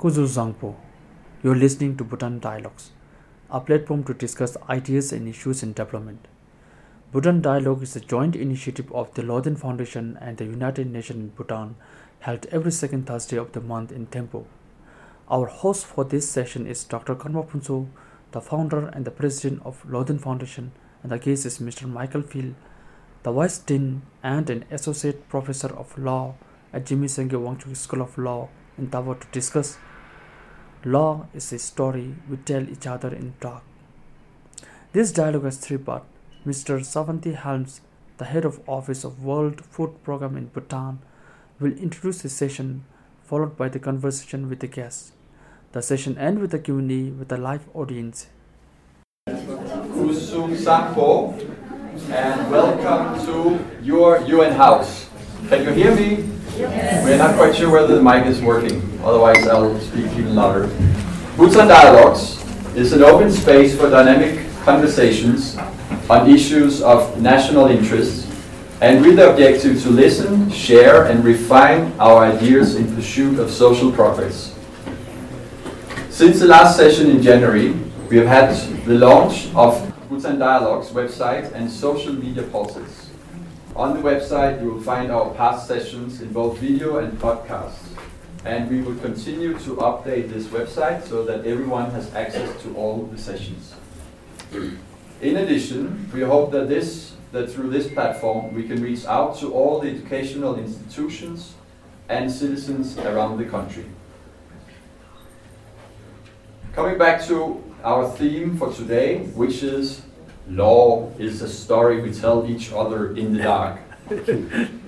Kuzu Zangpo. You're listening to Bhutan Dialogues, a platform to discuss ideas and issues in development. Bhutan Dialogue is a joint initiative of the Loden Foundation and the United Nations in Bhutan, held every second Thursday of the month in Thimphu. Our host for this session is Dr. Karma Phuntsho, the founder and the president of Loden Foundation, and the guest is Mr. Michael Peil, the vice dean and an associate professor of law at Jigme Singye Wangchuck School of Law in Taba to discuss law is a story we tell each other in talk. This dialogue has three parts. Mr. Svante Helms, the head of office of World Food Program in Bhutan, will introduce the session, followed by the conversation with the guests. The session ends with a Q&A with a live audience. Kuzu Zangpo, and welcome to your UN house. Can you hear me? We're not quite sure whether the mic is working, otherwise I'll speak even louder. Bhutan Dialogues is an open space for dynamic conversations on issues of national interest and with the objective to listen, share, and refine our ideas in pursuit of social progress. Since the last session in January, we have had the launch of Bhutan Dialogues website and social media pulses. On the website, you will find our past sessions in both video and podcast. And we will continue to update this website so that everyone has access to all the sessions. In addition, we hope that this that through this platform we can reach out to all the educational institutions and citizens around the country. Coming back to our theme for today, which is law is a story we tell each other in the dark.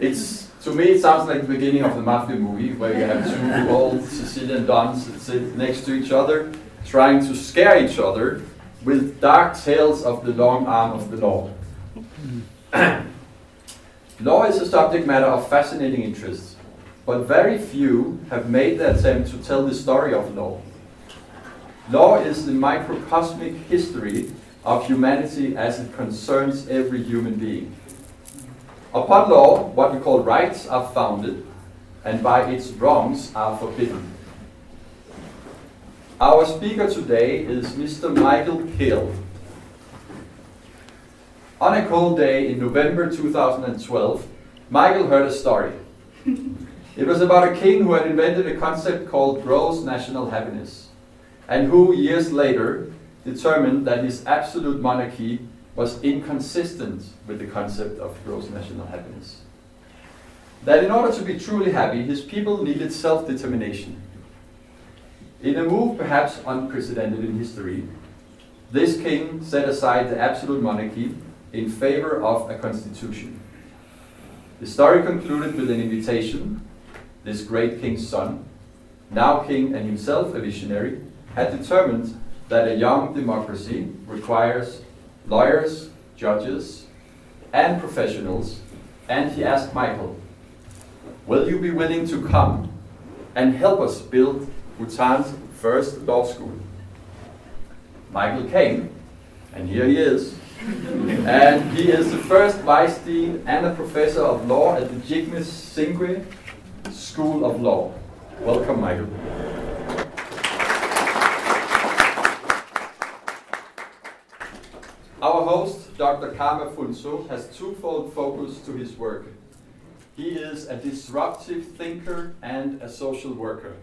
it's to me it sounds like the beginning of the mafia movie where you have two old Sicilian dons that sit next to each other, trying to scare each other with dark tales of the long arm of the law. law is a subject matter of fascinating interest, but very few have made the attempt to tell the story of law. Law is the microcosmic history of humanity as it concerns every human being. Upon law, what we call rights are founded, and by its wrongs are forbidden. Our speaker today is Mr. Michael Peil. On a cold day in November 2012, Michael heard a story. it was about a king who had invented a concept called gross national happiness, and who, years later, determined that his absolute monarchy was inconsistent with the concept of gross national happiness. That in order to be truly happy, his people needed self determination. In a move perhaps unprecedented in history, this king set aside the absolute monarchy in favor of a constitution. The story concluded with an invitation. This great king's son, now king and himself a visionary, had determined that a young democracy requires lawyers, judges, and professionals, and he asked Michael, Will you be willing to come and help us build Bhutan's first law school. Michael came, and here he is. and he is the first vice dean and a professor of law at the Jigme Singye School of Law. Welcome, Michael. Our host, Dr. Karma Phuntsho, has twofold focus to his work. He is a disruptive thinker and a social worker.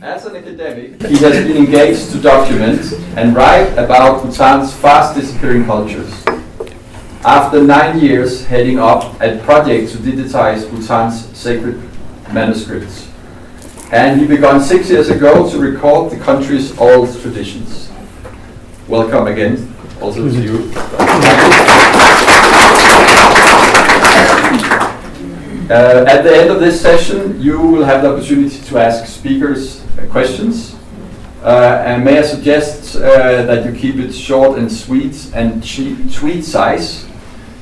As an academic, he has been engaged to document and write about Bhutan's fast disappearing cultures. After nine years heading up a project to digitize Bhutan's sacred manuscripts, and he began six years ago to record the country's old traditions. Welcome again, also to you. Uh, at the end of this session, you will have the opportunity to ask speakers questions. Uh, and may I suggest uh, that you keep it short and sweet and tweet size.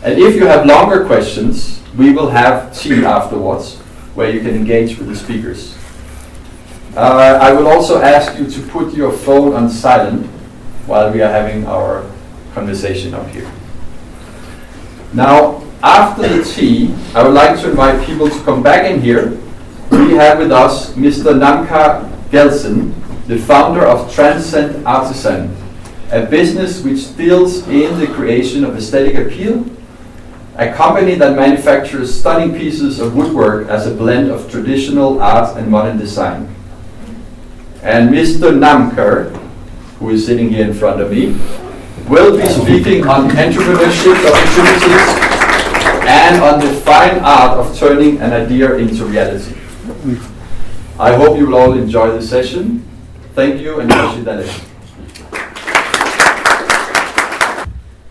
And if you have longer questions, we will have tea afterwards where you can engage with the speakers. Uh, I will also ask you to put your phone on silent while we are having our conversation up here. Now, after the tea, I would like to invite people to come back in here we have with us Mr. Namkar Gelsen, the founder of Transcend Artisan, a business which deals in the creation of aesthetic appeal, a company that manufactures stunning pieces of woodwork as a blend of traditional art and modern design. And Mr. Namkar, who is sitting here in front of me, will be speaking on entrepreneurship opportunities and on the fine art of turning an idea into reality. I hope you will all enjoy the session. Thank you and Yoshi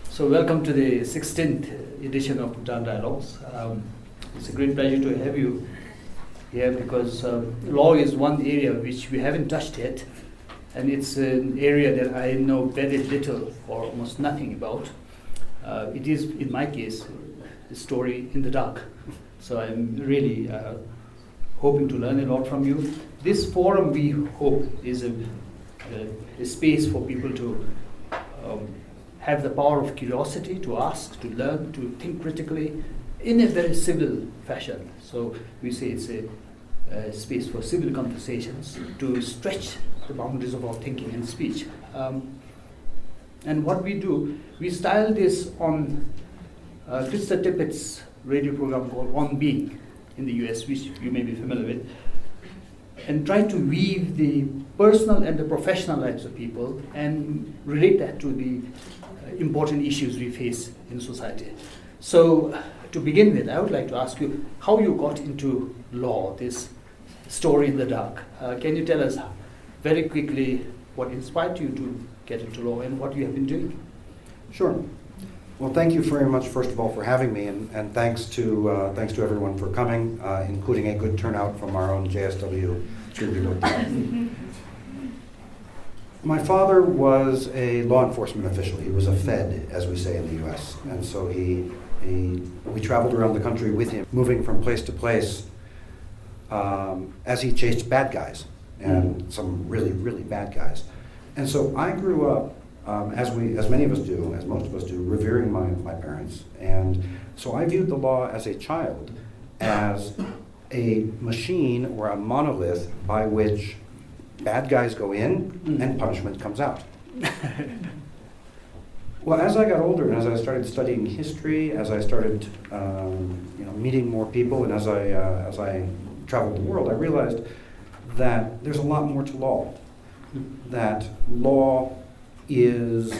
So welcome to the 16th edition of Bhutan Dialogues. Um, it's a great pleasure to have you here because um, law is one area which we haven't touched yet and it's an area that I know very little or almost nothing about. Uh, it is, in my case, a story in the dark. So I'm really uh, hoping to learn a lot from you. This forum, we hope, is a, a, a space for people to um, have the power of curiosity, to ask, to learn, to think critically in a very civil fashion. So we say it's a, a space for civil conversations to stretch the boundaries of our thinking and speech. Um, and what we do, we style this on uh, Krista Tippett's radio program called On Being in the US, which you may be familiar with, and try to weave the personal and the professional lives of people and relate that to the uh, important issues we face in society. So, to begin with, I would like to ask you how you got into law, this story in the dark. Uh, can you tell us very quickly what inspired you to get into law and what you have been doing? Sure. Well, thank you very much, first of all, for having me, and, and thanks to uh, thanks to everyone for coming, uh, including a good turnout from our own JSW student My father was a law enforcement official. He was a Fed, as we say in the U.S., and so he, he we traveled around the country with him, moving from place to place um, as he chased bad guys and some really, really bad guys. And so I grew up, um, as, we, as many of us do, as most of us do, revering my, my parents. And so I viewed the law as a child as a machine or a monolith by which bad guys go in and punishment comes out. well, as I got older and as I started studying history, as I started um, you know, meeting more people, and as I, uh, as I traveled the world, I realized that there's a lot more to law. That law is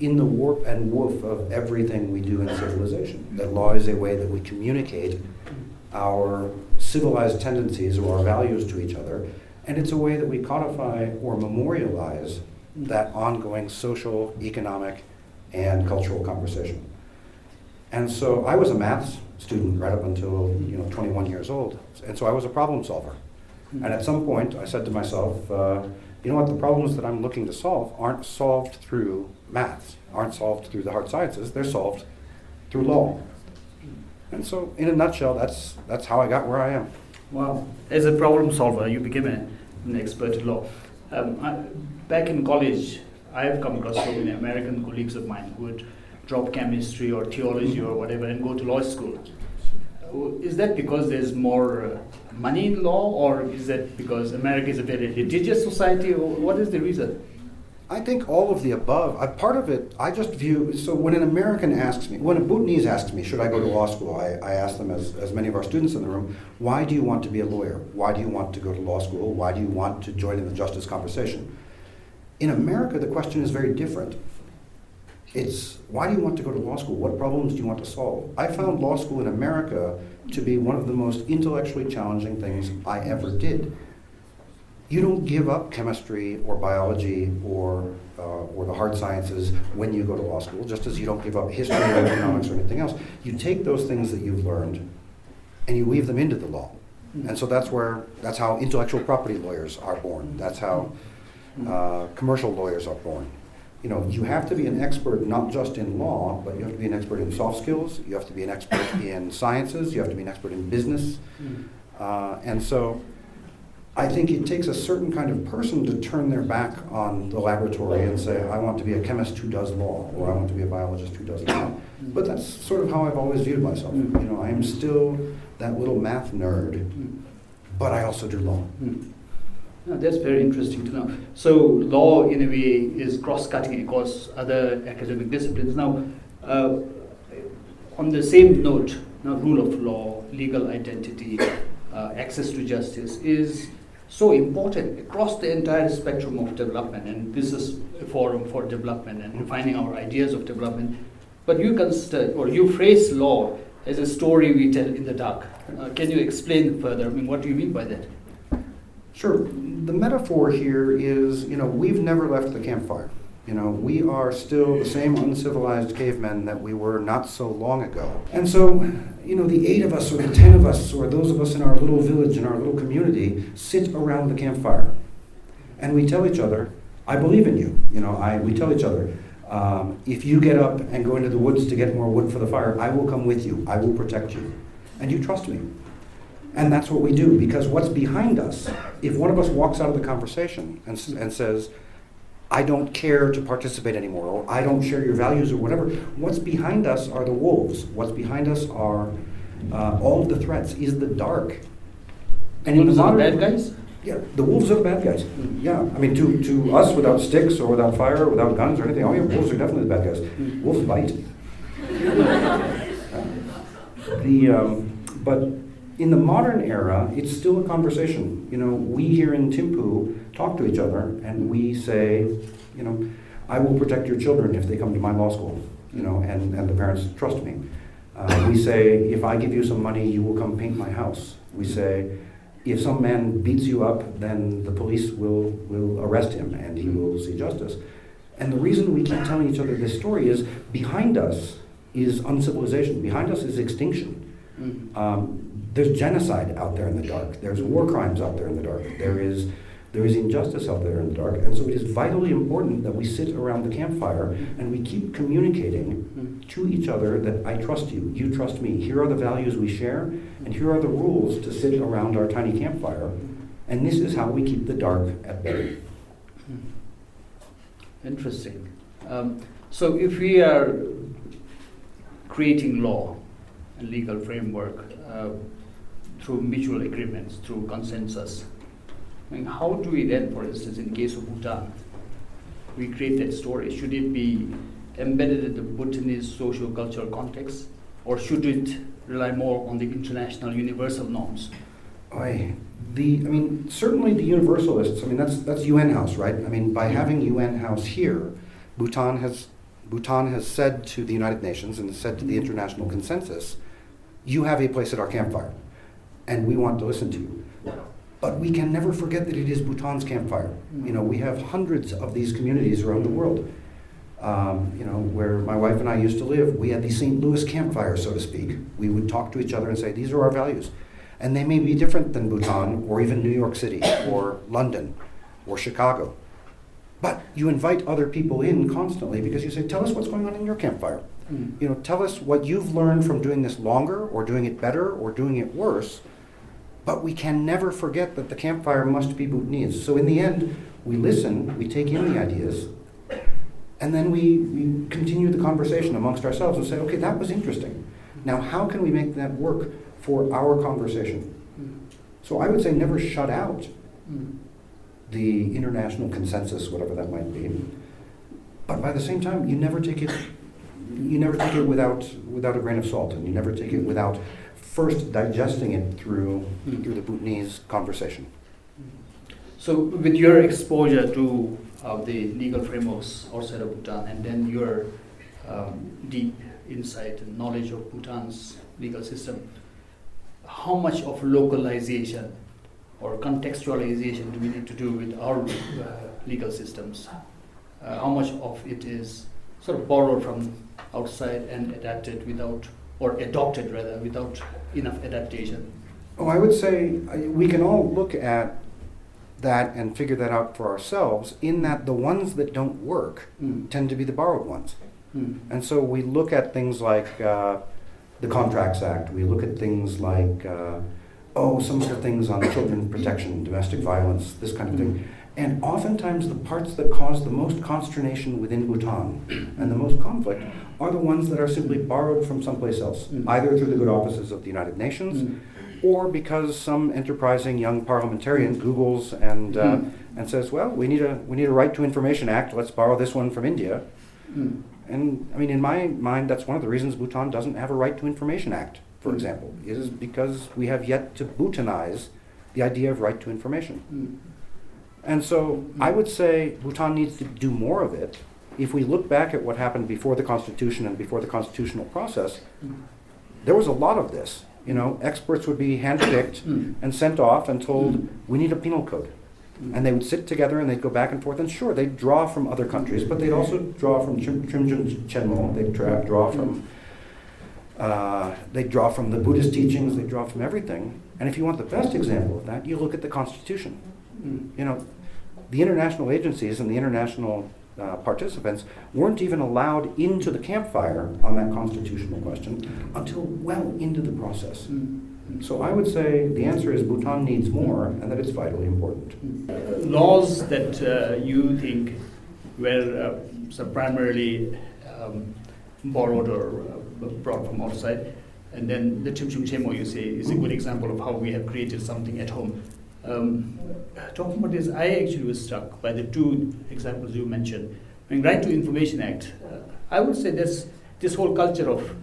in the warp and woof of everything we do in civilization. That law is a way that we communicate our civilized tendencies or our values to each other, and it's a way that we codify or memorialize that ongoing social, economic, and cultural conversation. And so I was a maths student right up until you know 21 years old, and so I was a problem solver. And at some point, I said to myself, uh, you know what, the problems that I'm looking to solve aren't solved through maths, aren't solved through the hard sciences, they're solved through law. And so, in a nutshell, that's, that's how I got where I am. Well, As a problem solver, you became a, an expert in law. Um, I, back in college, I have come across so many American colleagues of mine who would drop chemistry or theology or whatever and go to law school. Is that because there's more uh, money in law, or is that because America is a very litigious society, what is the reason? I think all of the above. I, part of it, I just view. So when an American asks me, when a Bhutanese asks me, should I go to law school? I, I ask them, as, as many of our students in the room, why do you want to be a lawyer? Why do you want to go to law school? Why do you want to join in the justice conversation? In America, the question is very different. It's why do you want to go to law school? What problems do you want to solve? I found law school in America to be one of the most intellectually challenging things I ever did. You don't give up chemistry or biology or, uh, or the hard sciences when you go to law school, just as you don't give up history or economics or anything else. You take those things that you've learned and you weave them into the law. And so that's where that's how intellectual property lawyers are born. That's how uh, commercial lawyers are born you know, you have to be an expert not just in law, but you have to be an expert in soft skills. You have to be an expert in sciences. You have to be an expert in business. Mm. Uh, and so, I think it takes a certain kind of person to turn their back on the laboratory and say, I want to be a chemist who does law, or I want to be a biologist who does law. Mm. But that's sort of how I've always viewed myself. Mm. You know, I am still that little math nerd but I also do law. That's very interesting to know. So, law, in a way, is cross-cutting across other academic disciplines. Now, uh, on the same note, now rule of law, legal identity, uh, access to justice is so important across the entire spectrum of development. And this is a forum for development and refining our ideas of development. But you consider or you phrase law as a story we tell in the dark. Uh, can you explain further? I mean, what do you mean by that? Sure. The metaphor here is, you know, we've never left the campfire. You know, we are still the same uncivilized cavemen that we were not so long ago. And so, you know, the eight of us or the ten of us or those of us in our little village, in our little community, sit around the campfire. And we tell each other, I believe in you. You know, I, we tell each other, um, if you get up and go into the woods to get more wood for the fire, I will come with you. I will protect you. And you trust me. And that's what we do because what's behind us, if one of us walks out of the conversation and, and says, I don't care to participate anymore, or I don't share your values, or whatever. What's behind us are the wolves. What's behind us are uh, all of the threats. Is the dark. And in the modern, bad guys. Yeah, the wolves are the bad guys. Yeah, I mean, to, to us, without sticks or without fire, or without guns or anything, oh yeah, wolves are definitely the bad guys. Wolves bite. the um, but in the modern era, it's still a conversation. You know, we here in Thimphu talk to each other and we say, you know, I will protect your children if they come to my law school, you know, and, and the parents trust me. Uh, we say, if I give you some money, you will come paint my house. We say, if some man beats you up, then the police will, will arrest him and he will see justice. And the reason we keep telling each other this story is behind us is uncivilization, behind us is extinction. Mm-hmm. Um, there's genocide out there in the dark, there's war crimes out there in the dark, there is there is injustice out there in the dark. And so it is vitally important that we sit around the campfire and we keep communicating to each other that I trust you, you trust me. Here are the values we share, and here are the rules to sit around our tiny campfire. And this is how we keep the dark at bay. Interesting. Um, so if we are creating law and legal framework uh, through mutual agreements, through consensus, I mean, how do we then, for instance, in case of Bhutan, recreate that story? Should it be embedded in the Bhutanese social cultural context, or should it rely more on the international universal norms? I, the, I mean, certainly the universalists. I mean, that's that's UN House, right? I mean, by having UN House here, Bhutan has Bhutan has said to the United Nations and said to the mm-hmm. international consensus, you have a place at our campfire, and we want to listen to you. But we can never forget that it is Bhutan's campfire. You know, we have hundreds of these communities around the world. Um, you know, where my wife and I used to live, we had the St. Louis campfire, so to speak. We would talk to each other and say, these are our values. And they may be different than Bhutan or even New York City or London or Chicago. But you invite other people in constantly because you say, tell us what's going on in your campfire. Mm. You know, tell us what you've learned from doing this longer or doing it better or doing it worse but we can never forget that the campfire must be Bhutanese. So in the end, we listen, we take in the ideas, and then we, we continue the conversation amongst ourselves and say, okay, that was interesting. Now, how can we make that work for our conversation? So I would say never shut out the international consensus, whatever that might be. But by the same time, you never take it you never take it without without a grain of salt, and you never take it without first digesting it through mm. through the Bhutanese conversation. So, with your exposure to uh, the legal frameworks outside of Bhutan, and then your um, deep insight and knowledge of Bhutan's legal system, how much of localization or contextualization do we need to do with our uh, legal systems? Uh, how much of it is sort of borrowed from outside and adapted without, or adopted rather, without enough adaptation? Oh, I would say we can all look at that and figure that out for ourselves in that the ones that don't work mm. tend to be the borrowed ones. Mm. And so we look at things like uh, the Contracts Act, we look at things like, uh, oh, some of the things on children protection, domestic violence, this kind of thing. And oftentimes, the parts that cause the most consternation within Bhutan and the most conflict are the ones that are simply borrowed from someplace else, mm. either through the good offices of the United Nations mm. or because some enterprising young parliamentarian Googles and uh, Mm. and says, "Well, we need a we need a Right to Information Act. Let's borrow this one from India." And I mean, in my mind, that's one of the reasons Bhutan doesn't have a Right to Information Act, for example, is because we have yet to Bhutanize the idea of right to information. And so I would say Bhutan needs to do more of it. If we look back at what happened before the Constitution and before the constitutional process, there was a lot of this. You know, experts would be handpicked and sent off and told, we need a penal code. And they would sit together and they'd go back and forth. And sure, they'd draw from other countries, but they'd also draw from Thrimzhung Chhenmo. They'd tra- draw from uh, they draw from the Buddhist teachings. They draw from everything. And if you want the best example of that, you look at the Constitution. You know, the international agencies and the international uh, participants weren't even allowed into the campfire on that constitutional question until well into the process. Mm. So I would say the answer is Bhutan needs more, and that it's vitally important. Uh, laws that uh, you think were uh, so primarily um, borrowed or uh, brought from outside, and then the Thrimzhung Chhenmo you say is a good example of how we have created something at home. Um, talking about this, I actually was struck by the two examples you mentioned. I mean, Right to Information Act, uh, I would say this this whole culture of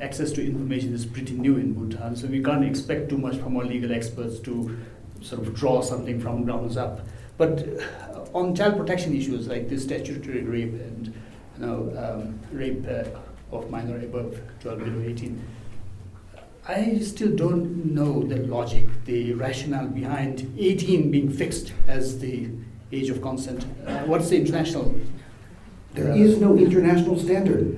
access to information is pretty new in Bhutan, so we can't expect too much from our legal experts to sort of draw something from grounds up. But uh, on child protection issues like this statutory rape and you know um, rape uh, of minor above 12 below 18, I still don't know the logic, the rationale behind 18 being fixed as the age of consent. Uh, what's the international? There is no international standard.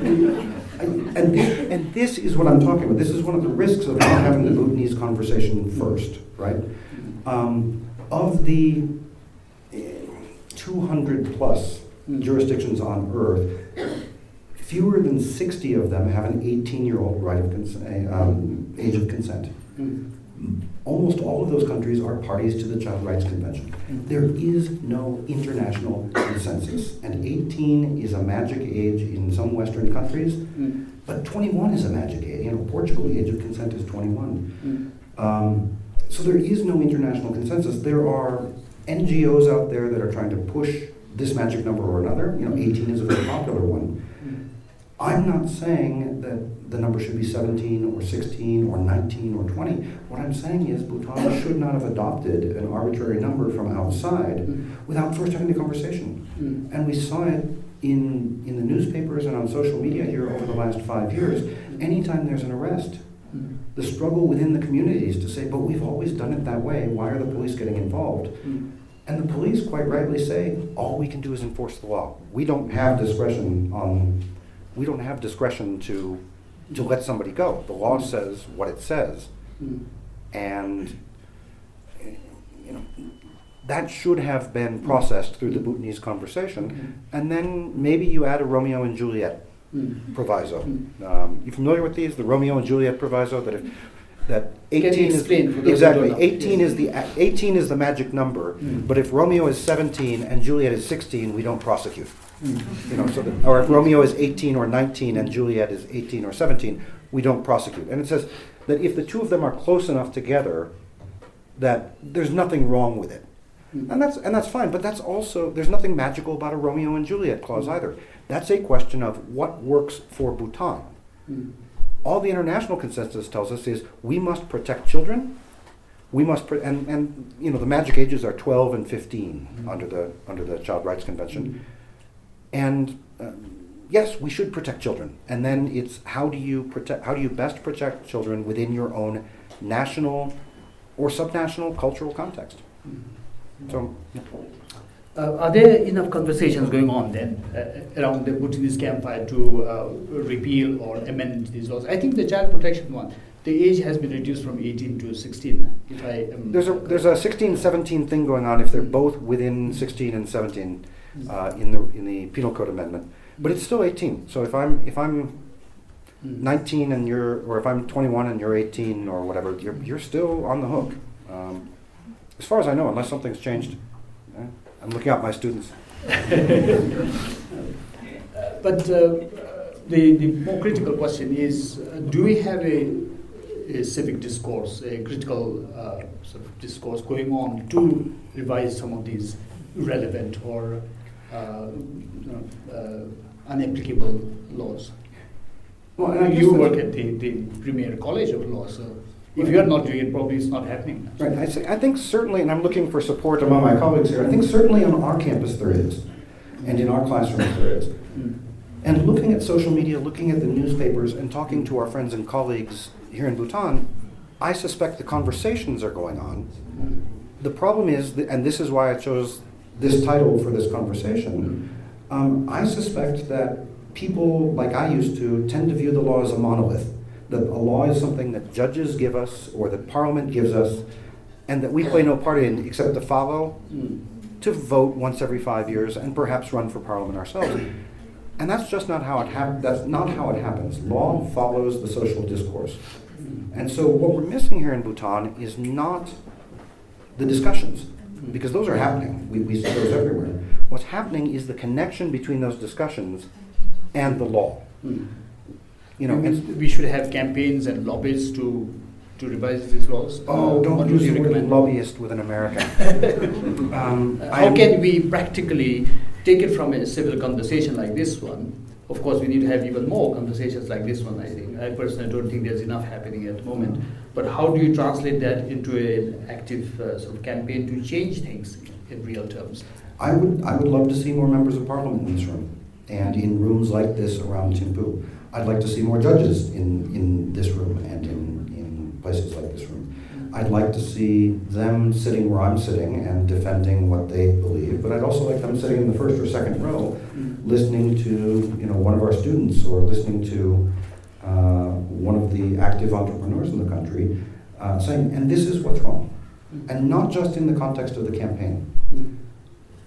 And, and, this, and this is what I'm talking about. This is one of the risks of not having the Bhutanese conversation first, right? Um, of the eh, 200 plus jurisdictions on earth, fewer than 60 of them have an 18 year old right of eh, um, age of consent. Mm. Almost all of those countries are parties to the Child Rights Convention. There is no international consensus, and 18 is a magic age in some Western countries, Mm. but 21 is a magic age. You know, Portugal, the age of consent is 21. Mm. Um, so there is no international consensus. There are NGOs out there that are trying to push this magic number or another. You know, 18 is a very popular one. Mm. I'm not saying that the number should be 17 or 16 or 19 or 20. What I'm saying is Bhutan should not have adopted an arbitrary number from outside Mm. without first having the conversation. Mm. And we saw it in, in the newspapers and on social media here over the last five years. Anytime there's an arrest, Mm. the struggle within the communities to say, but we've always done it that way. Why are the police getting involved? Mm. And the police quite rightly say, all we can do is enforce the law. We don't have discretion on, we don't have discretion to, to let somebody go. The law says what it says. Mm. And, you know, that should have been processed through the Bhutanese conversation. And then maybe you add a Romeo and Juliet Mm. proviso. Mm. Um, you familiar with these? The Romeo and Juliet proviso that if that 18 explain for is exactly don't know? 18 Yes. is the 18 is the magic number. Mm. But if Romeo is 17 and Juliet is 16, we don't prosecute. Mm. You know, so that, or if Romeo is 18 or 19 and Juliet is 18 or 17, we don't prosecute. And it says that if the two of them are close enough together, that there's nothing wrong with it. Mm. And that's and that's fine, but that's also there's nothing magical about a Romeo and Juliet clause either. That's a question of what works for Bhutan. All the international consensus tells us is we must protect children. We must pr- and and you know the magic ages are 12 and 15 Mhm. under the under the Child Rights Convention. Mm. And um, yes, we should protect children. And then it's how do you protect how do you best protect children within your own national or subnational cultural context. Mm. So Uh, are there enough conversations going on then uh, around the Bhutanese campfire to uh, repeal or amend these laws? I think the child protection one, the age has been reduced from 18 to 16. If I There's a there's a 16 17 thing going on if they're both within 16 and 17 uh, in the in the penal code amendment, but it's still 18. So if I'm if I'm Mm. 19 and you're or if I'm 21 and you're 18 or whatever, you're you're still on the hook. Um, as far as I know, unless something's changed. I'm looking at my students. But uh, the, the more critical question is uh, do we have a a civic discourse, a critical uh, sort of discourse going on to revise some of these relevant or uh, uh, unapplicable laws. Well, you work at the, the Premier College of Law, so if you are not doing it, probably it's not happening. Right. I, say, I think certainly, and I'm looking for support among my colleagues here, I think certainly on our campus there is, and in our classrooms there is. Mm. And looking at social media, looking at the newspapers, and talking to our friends and colleagues here in Bhutan, I suspect the conversations are going on. The problem is, that, and this is why I chose this title for this conversation, um, I suspect that people, like I used to, tend to view the law as a monolith. That a law is something that judges give us or that Parliament gives us, and that we play no part in except to follow, Mm. to vote once every five years, and perhaps run for Parliament ourselves. And that's just not how it hap- That's not how it happens. Law follows the social discourse. Hmm. And so what we're missing here in Bhutan is not the discussions, hmm. because those are happening. We, we see those everywhere. What's happening is the connection between those discussions and the law. Hmm. You know, we, and, we should have campaigns and lobbies to to revise these laws. oh, don't what use the word lobbyist with an American. um, How can we practically take it from a civil conversation like this one? Of course, we need to have even more conversations like this one, I think. I personally don't think there's enough happening at the moment. But how do you translate that into an active uh, sort of campaign to change things in real terms? I would, I would love to see more members of parliament in this room and in rooms like this around Thimphu. I'd like to see more judges in, in this room and in, in places like this room. I'd like to see them sitting where I'm sitting and defending what they believe, but I'd also like them sitting in the first or second row listening to you know one of our students or listening to uh, one of the active entrepreneurs in the country uh, saying, and this is what's wrong, and not just in the context of the campaign.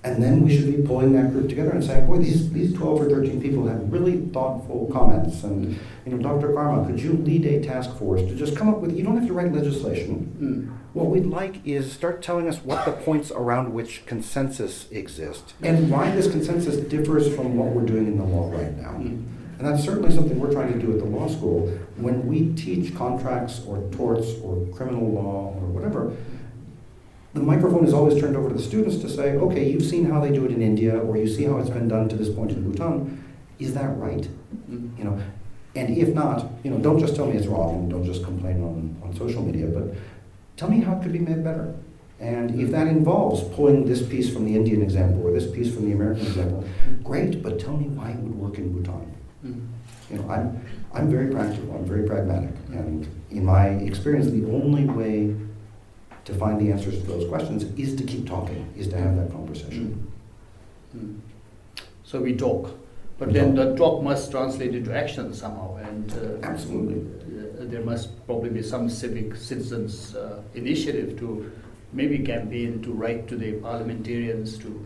And then we should be pulling that group together and saying, boy, these, these 12 or 13 people have really thoughtful comments. And, you know, Dr. Karma, could you lead a task force to just come up with, you don't have to write legislation. Mm. What we'd like is start telling us what the points around which consensus exist and why this consensus differs from what we're doing in the law right now. Mm. And that's certainly something we're trying to do at the law school. When we teach contracts or torts or criminal law or whatever, the microphone is always turned over to the students to say, okay, you've seen how they do it in India, or you see how it's been done to this point in Bhutan. Is that right? Mm. You know, and if not, you know, don't just tell me it's wrong and don't just complain on, on social media, but tell me how it could be made better. And if that involves pulling this piece from the Indian example or this piece from the American example, great, but tell me why it would work in Bhutan. Mm. You know, I'm, I'm very practical, I'm very pragmatic, and in my experience, the only way to find the answers to those questions is to keep talking, is to have that conversation. Mm. So we talk, but We then talk. the talk must translate into action somehow, and uh, Absolutely. uh, there must probably be some civic citizens' uh, initiative to maybe campaign to write to the parliamentarians to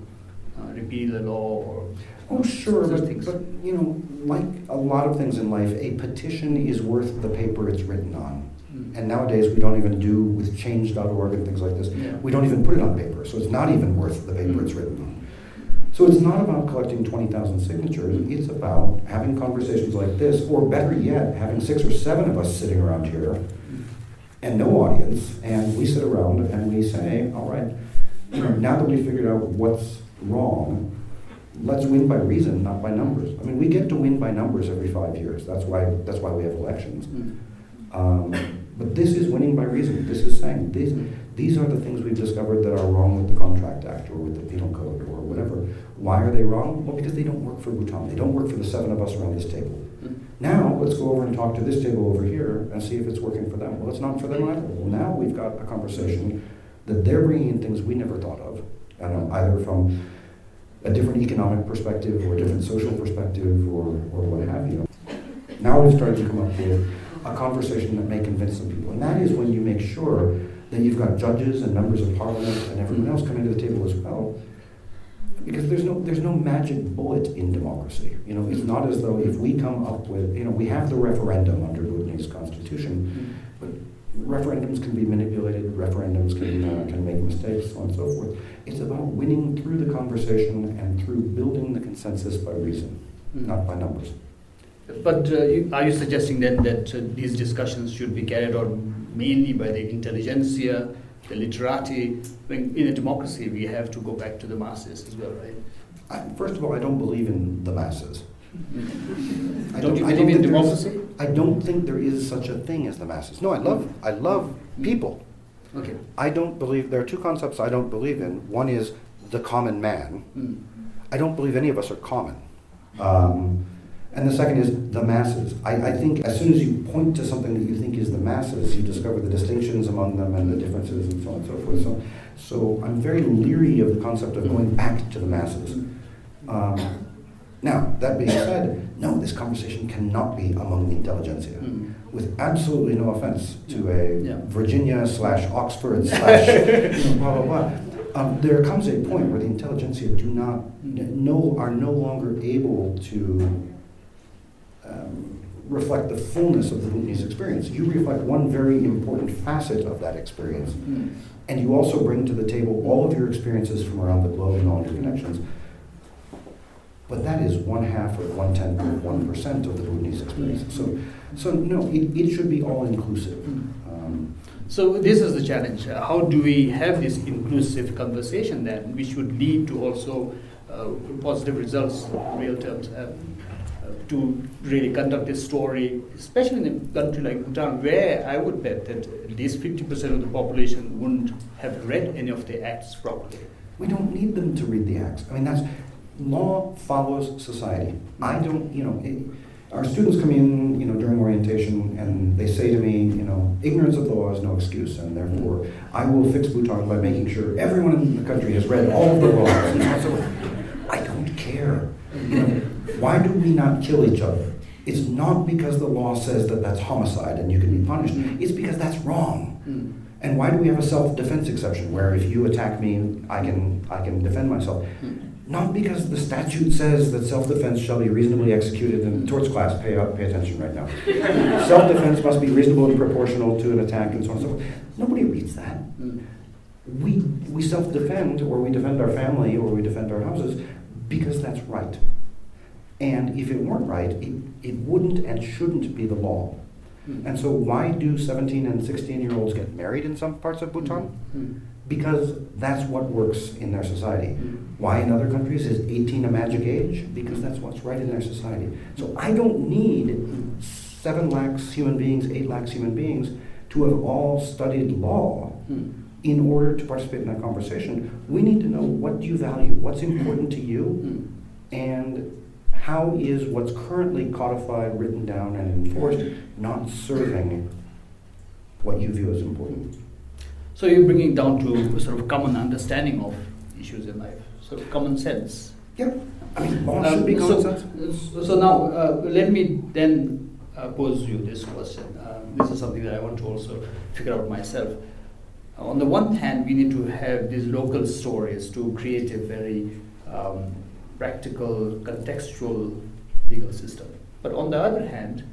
uh, repeal the law or Oh, sure, but, things. but, you know, like a lot of things in life, a petition is worth the paper it's written on. Mm. And nowadays, we don't even do with change.org and things like this, Yeah. we don't even put it on paper, so it's not even worth the paper Mm. it's written on. So it's not about collecting 20,000 signatures, it's about having conversations like this, or better yet, having six or seven of us sitting around here and no audience, and we sit around and we say, all right, now that we figured out what's wrong, let's win by reason, not by numbers. I mean, we get to win by numbers every five years. That's why that's why we have elections. Mm. Um, but this is winning by reason. This is saying these these are the things we've discovered that are wrong with the Contract Act or with the Penal Code or whatever. Why are they wrong? Well, because they don't work for Bhutan. They don't work for the seven of us around this table. Mm. Now let's go over and talk to this table over here and see if it's working for them. Well, it's not for them either. Well, now we've got a conversation that they're bringing in things we never thought of, I don't either from a different economic perspective or a different social perspective or, or what have you. Now we've started to come up with a conversation that may convince some people. And that is when you make sure that you've got judges and members of parliament and everyone else coming to the table as well. Because there's no there's no magic bullet in democracy. You know, it's not as though if we come up with you know, we have the referendum under Bhutanese constitution, but referendums can be manipulated, referendums can, uh, can make mistakes, so on and so forth. It's about winning through the conversation and through building the consensus by reason, Mm. not by numbers. But uh, you, are you suggesting then that uh, these discussions should be carried on mainly by the intelligentsia, the literati? When in a democracy, we have to go back to the masses as well, right? I, first of all, I don't believe in the masses. I don't, you believe in democracy? I don't think there is such a thing as the masses. No, I love I love people. Okay. I don't believe there are two concepts I don't believe in. One is the common man. Mm. I don't believe any of us are common. Um, and the second is the masses. I, I, think as soon as you point to something that you think is the masses, you discover the distinctions among them and the differences and so on and so forth. So, so I'm very leery of the concept of going back to the masses. Um, now, that being said, no, this conversation cannot be among the intelligentsia. Mm. With absolutely no offense to a Yeah. Virginia slash Oxford slash you know, blah blah blah. Um, there comes a point where the intelligentsia do not no are no longer able to um, reflect the fullness of the Bhutanese experience. You reflect one very important facet of that experience, Mm. and you also bring to the table all of your experiences from around the globe and all your connections. But that is one half or one tenth or one percent of the Bhutanese experience. So, so no, it, it should be all inclusive. Um, So this is the challenge. Uh, How do we have this inclusive conversation then, which would lead to also uh, positive results in real terms? Uh, to really conduct this story, especially in a country like Bhutan, where I would bet that at least 50% of the population wouldn't have read any of the acts properly. we don't need them to read the acts. I mean, that's law follows society. I mm-hmm. don't, you know, it, our students come in, you know, during orientation and they say to me, you know, ignorance of the law is no excuse, and therefore mm-hmm. I will fix Bhutan by making sure everyone in the country has read all of the laws. And so so. I don't care. You know, why do we not kill each other? It's not because the law says that that's homicide and you can be punished. It's because that's wrong. Mm. And why do we have a self-defense exception where if you attack me, I can I can defend myself? Mm. Not because the statute says that self-defense shall be reasonably executed. And torts class, pay up, pay attention right now. self-defense must be reasonable and proportional to an attack, and so on and so forth. Nobody reads that. Mm. We we self-defend, or we defend our family, or we defend our houses, because that's right. And if it weren't right, it, it wouldn't and shouldn't be the law. Mm. And so, why do 17 and 16 year olds get married in some parts of Bhutan? Mm. Because that's what works in their society. Mm. Why in other countries is 18 a magic age? Because that's what's right in their society. So, I don't need 7 lakhs human beings, 8 lakhs human beings to have all studied law Mm. in order to participate in that conversation. We need to know what do you value, what's important to you, Mm. and how is what's currently codified, written down, and enforced not serving what you view as important? So you're bringing down to a sort of common understanding of issues in life, sort of common sense. Yep. I mean, law Um, should be common so, sense. so now, uh, let me then uh, pose you this question. Um, this is something that I want to also figure out myself. On the one hand, we need to have these local stories to create a very um, practical, contextual legal system. But on the other hand,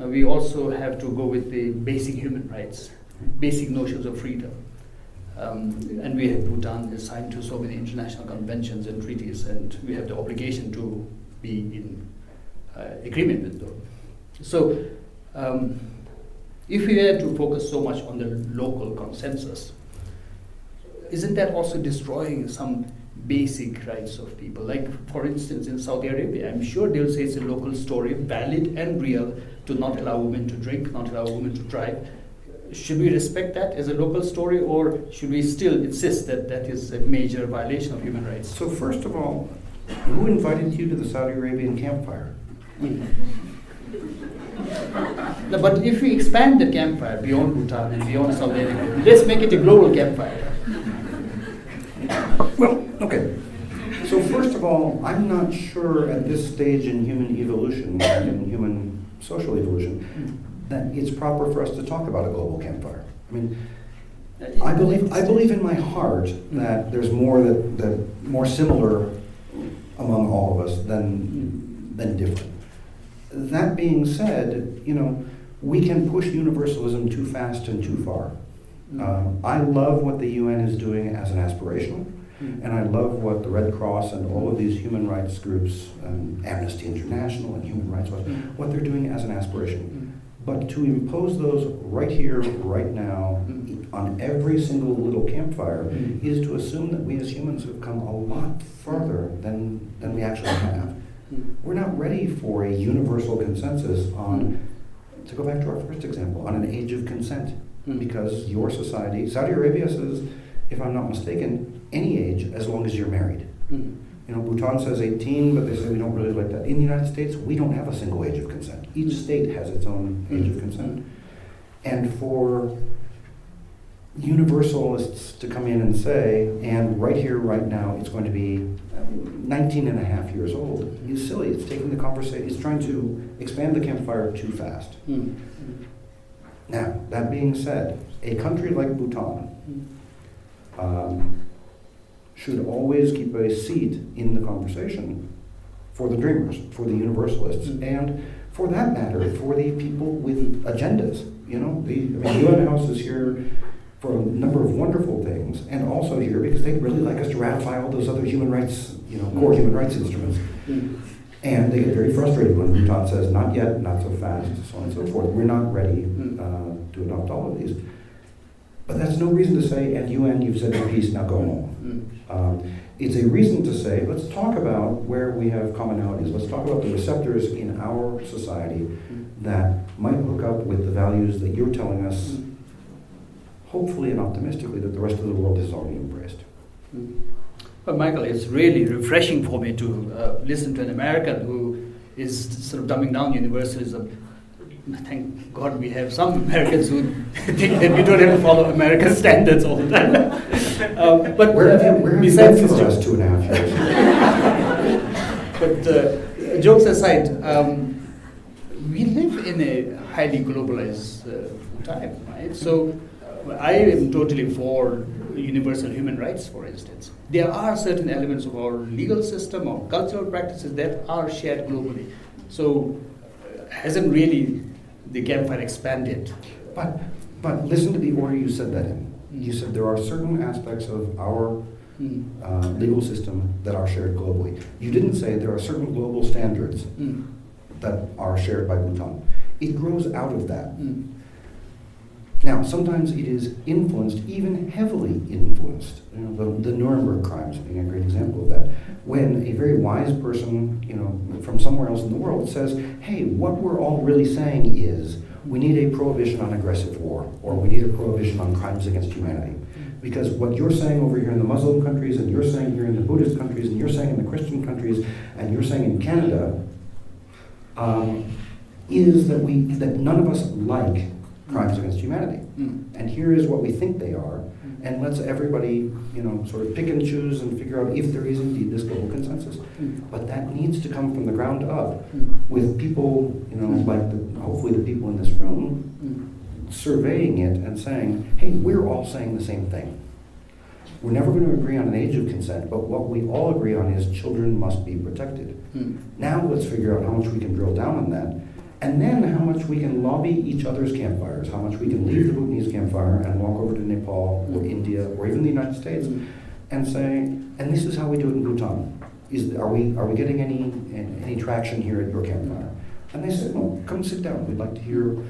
uh, we also have to go with the basic human rights, basic notions of freedom. Um, and we have Bhutan is signed to so many international conventions and treaties, and we have the obligation to be in uh, agreement with them. So, um, if we were to focus so much on the local consensus, isn't that also destroying some basic rights of people? Like, for instance, in Saudi Arabia, I'm sure they'll say it's a local story, valid and real, to not allow women to drink, not allow women to drive. Should we respect that as a local story, or should we still insist that that is a major violation of human rights? So, first of all, who invited you to the Saudi Arabian campfire? No, but if we expand the campfire beyond Bhutan and beyond Saudi Arabia, let's make it a global campfire. Well, okay. So, first of all, I'm not sure at this stage in human evolution in human social evolution that it's proper for us to talk about a global campfire. I mean, I believe I believe in my heart that there's more that, that more similar among all of us than than different. That being said, you know, we can push universalism too fast and too far. Um, I love what the UN is doing as an aspirational. Mm. And I love what the Red Cross and all of these human rights groups, um, Amnesty International and Human Rights Watch, Mm. what they're doing as an aspiration. Mm. But to impose those right here, right now, Mm. on every single little campfire, Mm. is to assume that we as humans have come a lot further than, than we actually have. Mm. We're not ready for a universal consensus on, to go back to our first example, on an age of consent. Mm. Because your society, Saudi Arabia says, if I'm not mistaken, any age as long as you're married. Mm. You know, Bhutan says 18, but they say we don't really like that. In the United States, we don't have a single age of consent. Each state has its own age of consent. And for universalists to come in and say, and right here, right now, it's going to be um, 19 and a half years old, is silly. It's taking the conversation, it's trying to expand the campfire too fast. Mm. Now, that being said, a country like Bhutan Mm. um, should always keep a seat in the conversation for the dreamers, for the universalists, Mm. and for that matter, for the people with agendas. You know, the I mean, UN House is here for a number of wonderful things, and also here because they really like us to ratify all those other human rights, you know, core human rights instruments. Mm. And they get very frustrated when Bhutan says, not yet, not so fast, so on and so forth. We're not ready Mm. uh, to adopt all of these. But that's no reason to say, and UN, you've said your piece, now go home. Mm. Um, it's a reason to say, let's talk about where we have commonalities. Let's talk about the receptors in our society Mm. that might hook up with the values that you're telling us, hopefully and optimistically, that the rest of the world has already embraced. Well, Michael, it's really refreshing for me to uh, listen to an American who is sort of dumbing down universalism. Thank God we have some Americans who think that we don't have to follow American standards all the time. um, but Where have uh, you, where have you besides been for last two and a half years? But uh, jokes aside, um, we live in a highly globalized uh, time, right? So uh, I am totally for universal human rights, for instance. There are certain elements of our legal system or cultural practices that are shared globally. So uh, hasn't really the campfire expanded? But, but listen to the order you said that in. You said there are certain aspects of our Mm. uh, legal system that are shared globally. You didn't say there are certain global standards Mm. that are shared by Bhutan. It grows out of that. Now, sometimes it is influenced, even heavily influenced. You know, the, the Nuremberg crimes being a great example of that. When a very wise person, you know, from somewhere else in the world says, "Hey, what we're all really saying is we need a prohibition on aggressive war, or we need a prohibition on crimes against humanity." Because what you're saying over here in the Muslim countries, and you're saying here in the Buddhist countries, and you're saying in the Christian countries, and you're saying in Canada, um, is that we that none of us like crimes against humanity. Mm. And here is what we think they are, and let's everybody, you know, sort of pick and choose and figure out if there is indeed this global consensus. Mm. But that needs to come from the ground up, Mm. with people, you know, like the, hopefully the people in this room, Mm. surveying it and saying, hey, we're all saying the same thing. We're never going to agree on an age of consent, but what we all agree on is children must be protected. Mm. Now let's figure out how much we can drill down on that, and then how much we can lobby each other's campfires, how much we can leave the Bhutanese campfire and walk over to Nepal or India or even the United States and say, and this is how we do it in Bhutan. Is, are, we, are we getting any, any traction here at your campfire? And they said, well, come sit down. We'd like to hear uh,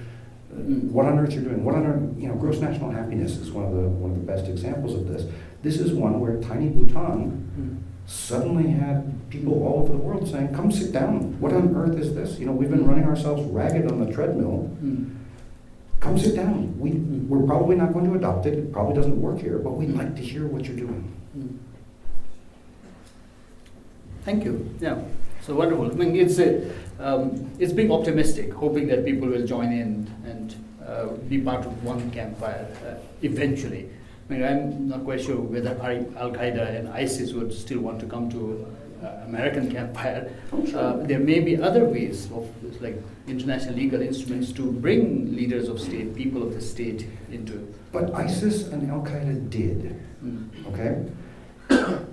Mm. what on earth you're doing. What on earth, you know, gross national happiness is one of the, one of the best examples of this. This is one where tiny Bhutan Mm. Suddenly had people all over the world saying, come sit down. What on earth is this? You know, we've been running ourselves ragged on the treadmill. Mm. Come sit down. We, we're probably not going to adopt it. It probably doesn't work here, but we'd like to hear what you're doing. Mm. Thank you. Yeah, so wonderful. I mean, it's a, um, it's being optimistic, hoping that people will join in and uh, be part of one campfire uh, eventually. I mean, I'm not quite sure whether Al Qaeda and ISIS would still want to come to uh, American campfire. Uh, there may be other ways of like international legal instruments to bring leaders of state, people of the state into. But ISIS and Al Qaeda did, Mm. okay?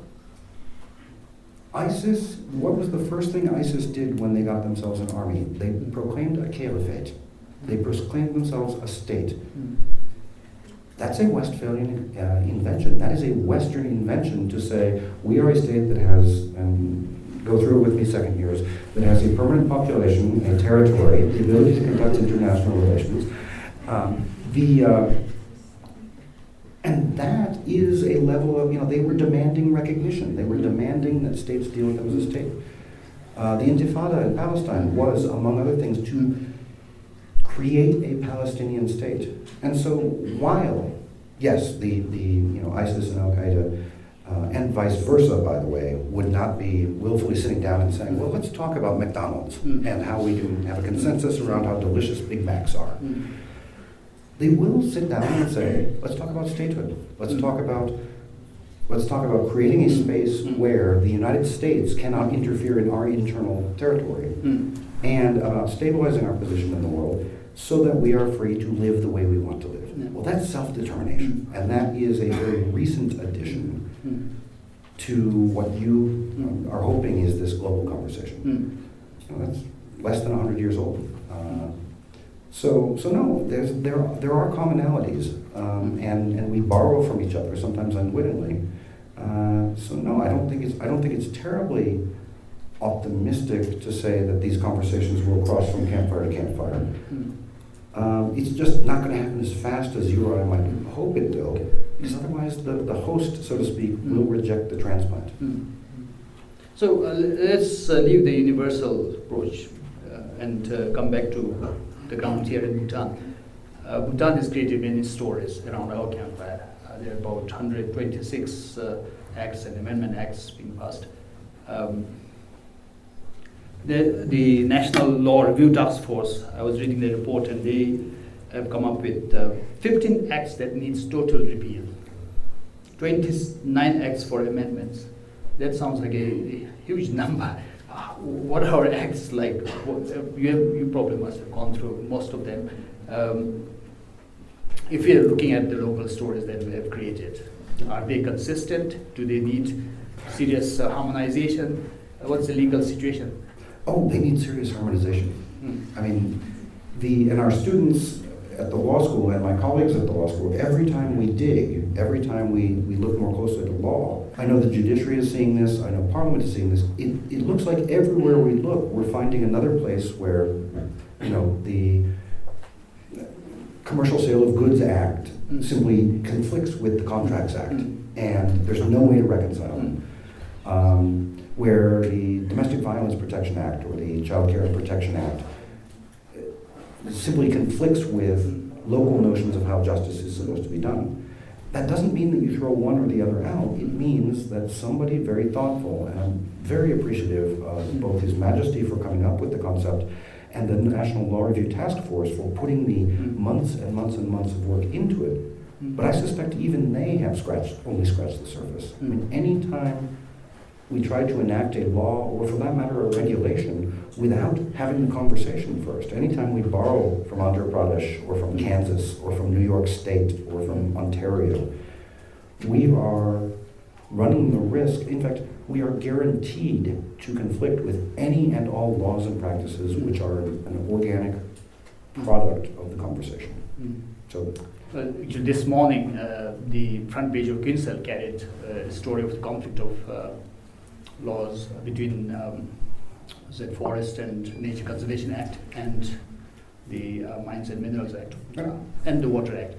ISIS, what was the first thing ISIS did when they got themselves an army? They proclaimed a caliphate. They proclaimed themselves a state. Mm. That's a Westphalian uh, invention. That is a Western invention to say we are a state that has, and go through it with me second years, that has a permanent population, a territory, the ability to conduct international relations. Um, the uh, and that is a level of, you know, they were demanding recognition. They were demanding that states deal with them as a state. Uh, the Intifada in Palestine was, among other things, to create a Palestinian state. And so while, yes, the, the you know, ISIS and Al Qaeda, uh, and vice versa, by the way, would not be willfully sitting down and saying, well, let's talk about McDonald's mm. and how we can have a consensus around how delicious Big Macs are. Mm. They will sit down and say, let's talk about statehood. Let's mm. talk about let's talk about creating a space mm. where the United States cannot interfere in our internal territory mm. and about stabilizing our position in the world so that we are free to live the way we want to live. Yeah. Well, that's self determination, mm. and that is a very recent addition mm. to what you mm. are hoping is this global conversation. So that's less than 100 years old. Uh, so, so no, there's, there, there are commonalities, um, and, and we borrow from each other, sometimes unwittingly. Uh, so no, I don't think it's I don't think it's terribly optimistic to say that these conversations will cross from campfire to campfire. Mm. Um, it's just not going to happen as fast as you or I might hope it will, because otherwise the, the host, so to speak, mm. will reject the transplant. Mm. So uh, let's uh, leave the universal approach uh, and uh, come back to the ground here in Bhutan. Uh, Bhutan has created many stories around our campfire. there are about 126 acts and amendment acts being passed. Um, the, the National Law Review Task Force, I was reading the report and they have come up with uh, 15 acts that needs total repeal, 29 acts for amendments. That sounds like a, a huge number. What are our acts like? What, uh, you, have, you probably must have gone through most of them. Um, if we are looking at the local stories that we have created, are they consistent? Do they need serious uh, harmonization? what's the legal situation? Oh, they need serious harmonization. Mm. I mean, the and our students at the law school and my colleagues at the law school, every time we dig, every time we, we look more closely at the law, I know the judiciary is seeing this, I know Parliament is seeing this. It, it looks like everywhere we look, we're finding another place where, you know, the Commercial Sale of Goods Act mm. simply conflicts with the Contracts Act, mm. and there's no way to reconcile them. Um, where the Domestic Violence Protection Act or the Child Care Protection Act uh, simply conflicts with local notions of how justice is supposed to be done. That doesn't mean that you throw one or the other out. It means that somebody very thoughtful, and I'm very appreciative of both His Majesty for coming up with the concept and the National Law Review Task Force for putting the mm-hmm. months and months and months of work into it. Mm-hmm. But I suspect even they have scratched, only scratched the surface. I mean, mm-hmm. any time we try to enact a law, or for that matter, a regulation, without having the conversation first. Anytime we borrow from Andhra Pradesh, or from Kansas, or from New York State, or from Ontario, we are running the risk, in fact, we are guaranteed to conflict with any and all laws and practices which are an organic product of the conversation. Mm. So uh, this morning, uh, the front page of Kuensel carried uh, a story of the conflict of uh, laws between um, the Forest and Nature Conservation Act and the uh, Mines and Minerals Act uh, and the Water Act.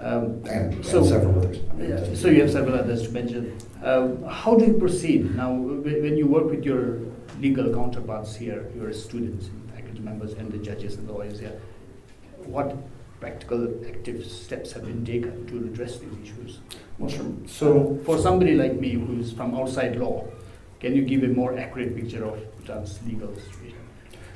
Um, and, so, and several others. Yeah, so you have several others to mention. Um, how do you proceed now when you work with your legal counterparts here, your students, faculty members, and the judges and the lawyers here? What practical active steps have been taken to address these issues? Well, sure. So, for somebody like me who's from outside law, can you give a more accurate picture of Bhutan's legal situation?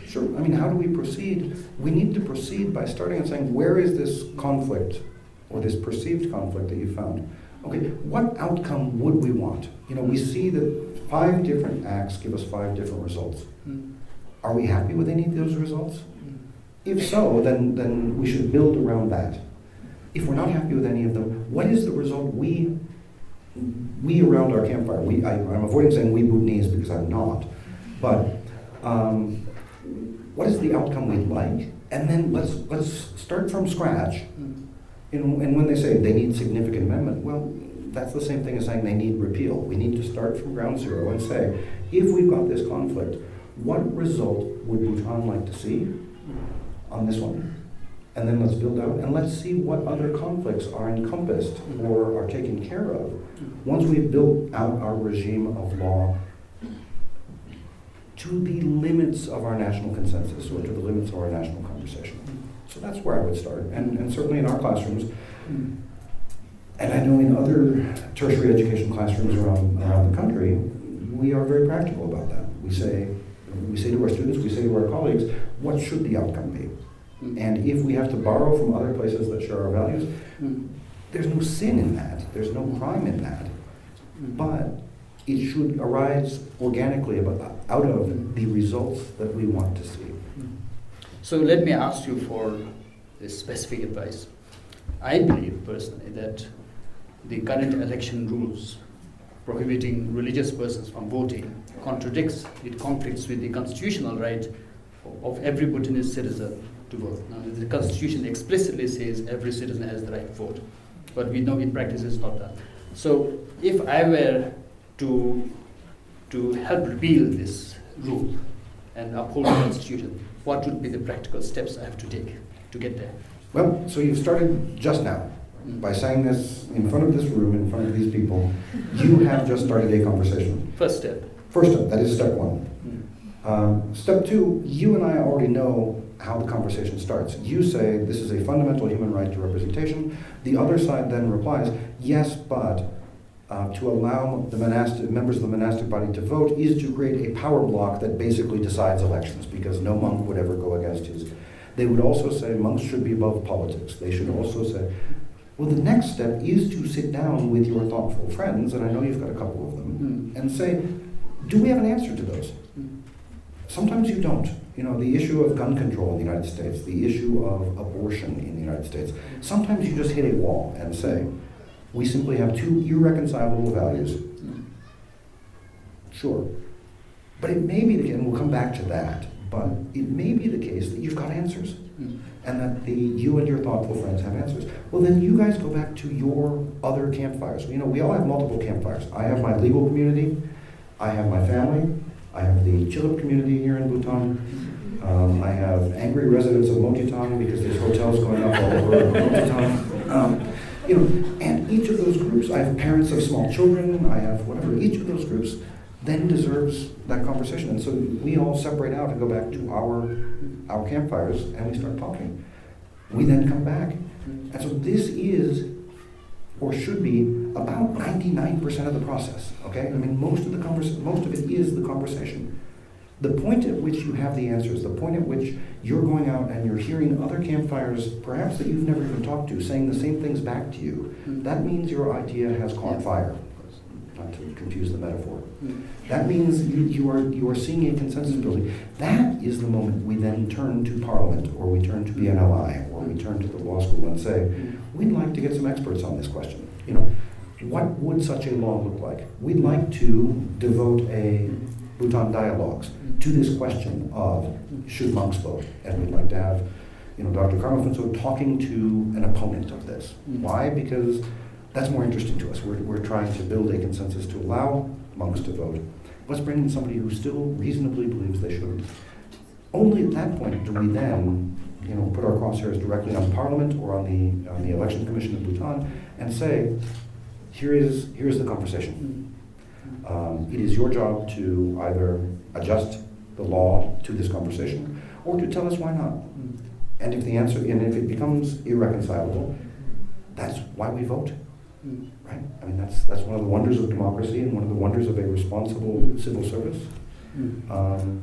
Sure. I mean, how do we proceed? We need to proceed by starting and saying, where is this conflict or this perceived conflict that you found? Okay, what outcome would we want? You know, we see that five different acts give us five different results. Mm. Are we happy with any of those results? Mm. If so, then, then we should build around that. If we're not happy with any of them, what is the result we we around our campfire, we, I, am avoiding saying we Bhutanese because I'm not, but um, what is the outcome we'd like? And then let's, let's start from scratch And, and when they say they need significant amendment, well, that's the same thing as saying they need repeal. We need to start from ground zero and say, if we've got this conflict, what result would Bhutan like to see on this one? And then let's build out and let's see what other conflicts are encompassed or are taken care of once we've built out our regime of law to the limits of our national consensus or to the limits of our national conversation. So that's where I would start. And, and certainly in our classrooms, and I know in other tertiary education classrooms around, around the country, we are very practical about that. We say, we say to our students, we say to our colleagues, what should the outcome be? And if we have to borrow from other places that share our values, hmm. there's no sin in that. There's no crime in that. Hmm. But it should arise organically about, out of the results that we want to see. Hmm. So let me ask you for specific advice. I believe personally that the current election rules prohibiting religious persons from voting contradicts, it conflicts with the constitutional right of every Bhutanese citizen to vote. Now, the constitution explicitly says every citizen has the right to vote, but we know in practice it's not that. So if I were to, to help repeal this rule and uphold the constitution, what would be the practical steps I have to take to get there? Well, so you've started just now by saying this in front of this room, in front of these people. You have just started a conversation. First step. First step, that is step one. Um, step two, you and I already know how the conversation starts. You say this is a fundamental human right to representation. The other side then replies, yes, but uh, to allow the monastic, members of the monastic body to vote is to create a power block that basically decides elections because no monk would ever go against his. They would also say monks should be above politics. They should also say, well, the next step is to sit down with your thoughtful friends, and I know you've got a couple of them, mm. and say, do we have an answer to those? Mm. Sometimes you don't. You know, the issue of gun control in the United States, the issue of abortion in the United States, sometimes you just hit a wall and say, we simply have two irreconcilable values. Sure. But it may be the case, and we'll come back to that, but it may be the case that you've got answers. Mm. And that the you and your thoughtful friends have answers. Well, then you guys go back to your other campfires. You know, we all have multiple campfires. I have my legal community, I have my family, I have the Chilip community here in Bhutan. Um, I have angry residents of Motithang because there's hotels going up all over Motithang. Um, you know, and each of those groups, I have parents of small children, I have whatever, each of those groups then deserves that conversation. And so we all separate out and go back to our our campfires and we start talking. We then come back. And so this is or should be about 99% of the process. Okay? I mean most of the convers- most of it is the conversation. The point at which you have the answers, the point at which you're going out and you're hearing other campfires, perhaps that you've never even talked to, saying the same things back to you, mm-hmm. that means your idea has caught fire. Not to confuse the metaphor. Mm-hmm. That means you, you, are, you are seeing a consensus building. That is the moment we then turn to Parliament, or we turn to BNLI, or we turn to the law school and say, mm-hmm. we'd like to get some experts on this question. You know, what would such a law look like? We'd like to devote a Bhutan dialogues to this question of should monks vote? And we'd like to have, you know, Dr. Karma Phuntsho talking to an opponent of this. Mm-hmm. Why? Because that's more interesting to us. We're, we're trying to build a consensus to allow monks to vote. Let's bring in somebody who still reasonably believes they should. Only at that point do we then, you know, put our crosshairs directly on Parliament or on the on the Election Commission of Bhutan and say, here is here's the conversation. Mm-hmm. Um, it is your job to either adjust the law to this conversation, or to tell us why not. And if the answer, and if it becomes irreconcilable, that's why we vote, right? I mean, that's that's one of the wonders of democracy and one of the wonders of a responsible civil service. Um,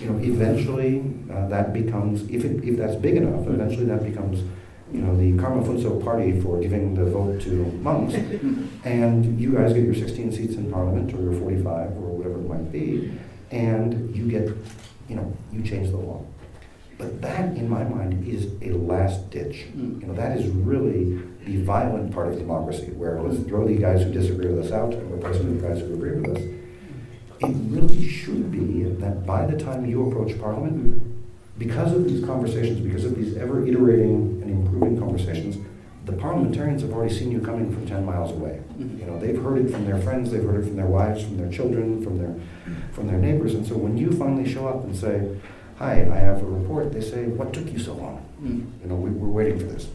you know, eventually uh, that becomes, if it, if that's big enough, eventually that becomes, you know, the Karma Phuntsho party for giving the vote to monks, and you guys get your 16 seats in parliament or your 45 or whatever it might be and you get, you know, you change the law. But that, in my mind, is a last ditch. Mm. You know, that is really the violent part of democracy, where let's throw the guys who disagree with us out and replace them with the guys who agree with us. It really should be that by the time you approach Parliament, because of these conversations, because of these ever iterating and improving conversations, the parliamentarians have already seen you coming from 10 miles away. Mhm. You know, they've heard it from their friends, they've heard it from their wives, from their children, from their, from their neighbors. And so when you finally show up and say, hi, I have a report, they say, what took you so long? Mm. You know, we, we're waiting for this.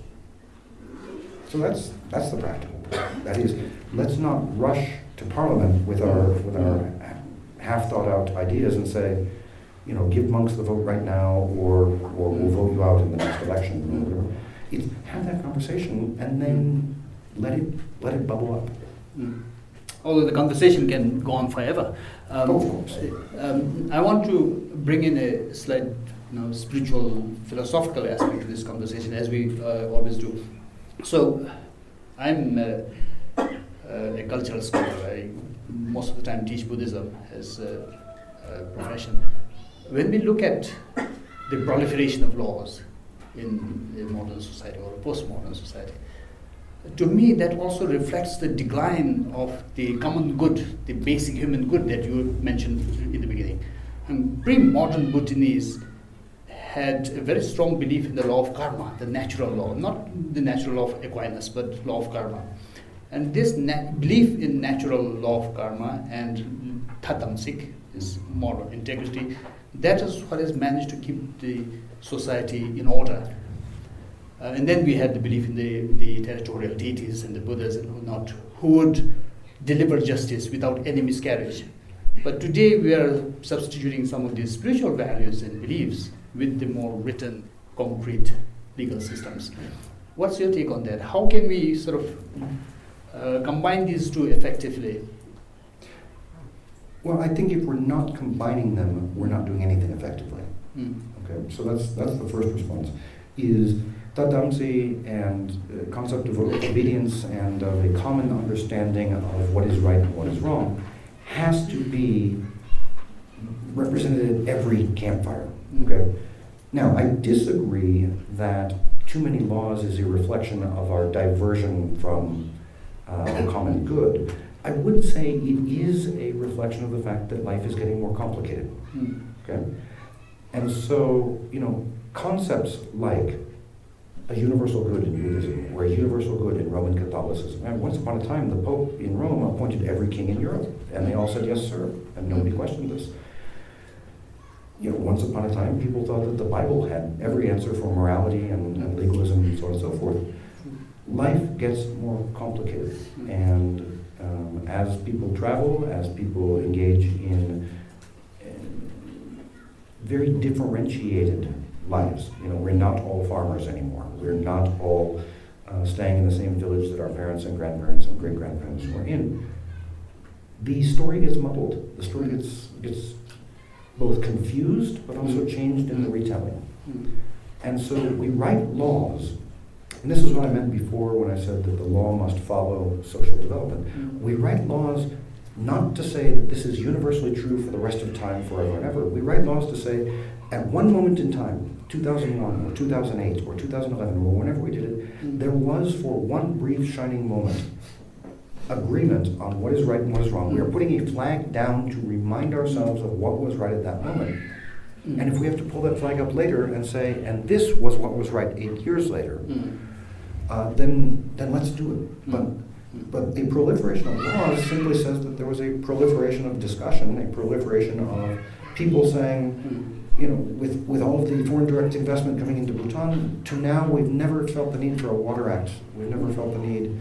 So that's, that's the practical part. That is, let's not rush to Parliament with our, with our half thought out ideas and say, you know, give monks the vote right now or, or we'll vote you out in the next election or whatever. It's have that conversation and then let it, let it bubble up. Mm. Although the conversation can go on forever. Um, Of course. um, I want to bring in a slight you know, spiritual, philosophical aspect to this conversation, as we uh, always do. So, I'm uh, uh, a cultural scholar. I most of the time teach Buddhism as a, a profession. When we look at the proliferation of laws in a modern society or a postmodern society, to me that also reflects the decline of the common good, the basic human good that you mentioned in the beginning. And pre-modern Bhutanese had a very strong belief in the law of karma, the natural law, not the natural law of Aquinas, but law of karma. And this na- belief in natural law of karma and tatamsik, is moral integrity, that is what has managed to keep the society in order. Uh, and then we had the belief in the, the territorial deities and the Buddhas and whatnot, who would deliver justice without any miscarriage. But today we are substituting some of these spiritual values and beliefs with the more written, concrete legal systems. What's your take on that? How can we sort of uh, combine these two effectively? Well, I think if we're not combining them, we're not doing anything effectively. Mm. Okay, so that's that's the first response. Is Tadamsi and uh, concept of obedience and of a common understanding of what is right and what is wrong has to be represented at every campfire. Okay. Now, I disagree that too many laws is a reflection of our diversion from uh, the common good. I would say it is a reflection of the fact that life is getting more complicated. Mm. Okay? And so, you know, concepts like a universal good in Buddhism or a universal good in Roman Catholicism. And once upon a time, the Pope in Rome appointed every king in Europe, and they all said, yes, sir, and nobody questioned this. You know, once upon a time, people thought that the Bible had every answer for morality and, and legalism and so on and so forth. Life gets more complicated, and um, as people travel, as people engage in, in very differentiated lives. You know, we're not all farmers anymore. We're not all uh, staying in the same village that our parents and grandparents and great grandparents were in. The story gets muddled. The story gets gets both confused but also changed in the retelling. Mm. And so we write laws, and this is what I meant before when I said that the law must follow social development. We write laws not to say that this is universally true for the rest of time, forever and ever. We write laws to say, at one moment in time, 2001 or 2008 or 2011 or whenever we did it, Mm. there was for one brief shining moment agreement on what is right and what is wrong. We are putting a flag down to remind ourselves of what was right at that moment. Mm. And if we have to pull that flag up later and say, and this was what was right eight years later, Mm. uh, then then let's do it. Mm. but a proliferation of laws simply says that there was a proliferation of discussion, a proliferation of people saying, Mm. you know, with, with all of the foreign direct investment coming into Bhutan, to now we've never felt the need for a water act. We've never felt the need,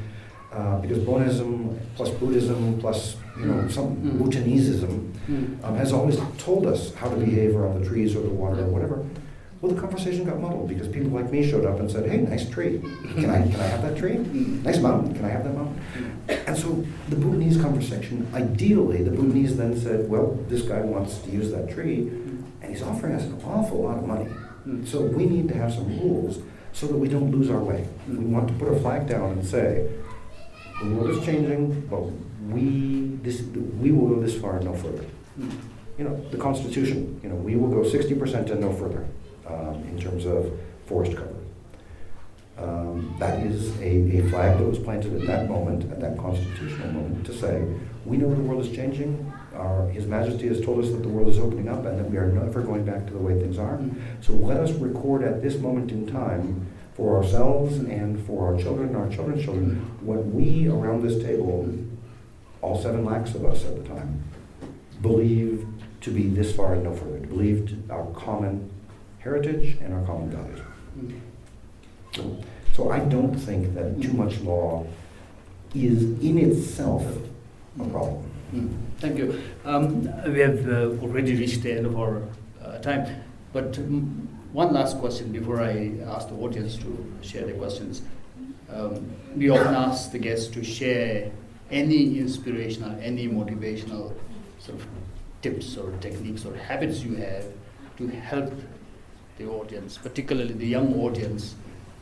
uh, because Bonism plus Buddhism plus, you know, some Mm. Bhutanesism Mm. um, has always told us how to behave around the trees or the water or whatever. Well, the conversation got muddled because people like me showed up and said, "Hey, nice tree. Can I can I have that tree? Mm. Nice mountain. Can I have that mountain?" And so the Bhutanese conversation, ideally, the Bhutanese then said, "Well, this guy wants to use that tree, and he's offering us an awful lot of money. Mm. So we need to have some rules so that we don't lose our way. We want to put a flag down and say, the world is changing, but we this we will go this far and no further." Mm. you know, the Constitution, you know, we will go 60% and no further um, in terms of forest cover. Um, that is a, a flag that was planted at that moment, at that constitutional moment, to say, we know the world is changing. Our, His Majesty has told us that the world is opening up and that we are never going back to the way things are. So let us record at this moment in time for ourselves and for our children and our children's children what we around this table, all seven lakhs of us at the time, believed to be this far and no further, believed our common heritage and our common values. So, so I don't think that too much law is in itself a problem. Thank you. Um, we have uh, already reached the end of our uh, time, but um, one last question before I ask the audience to share their questions. Um, we often ask the guests to share any inspirational, any motivational sort of tips or techniques or habits you have to help the audience, particularly the young audience,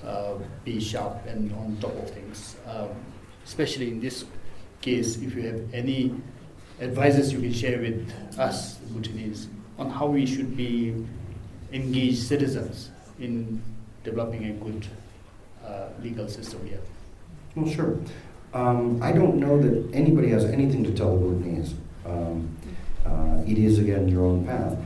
uh, be sharp and on top of things. Um, especially in this case, if you have any advices you can share with us, Bhutanese, on how we should be engaged citizens in developing a good uh, legal system here. Well, sure. Um, I don't know that anybody has anything to tell the Bhutanese. Um, uh, it is, again, your own path.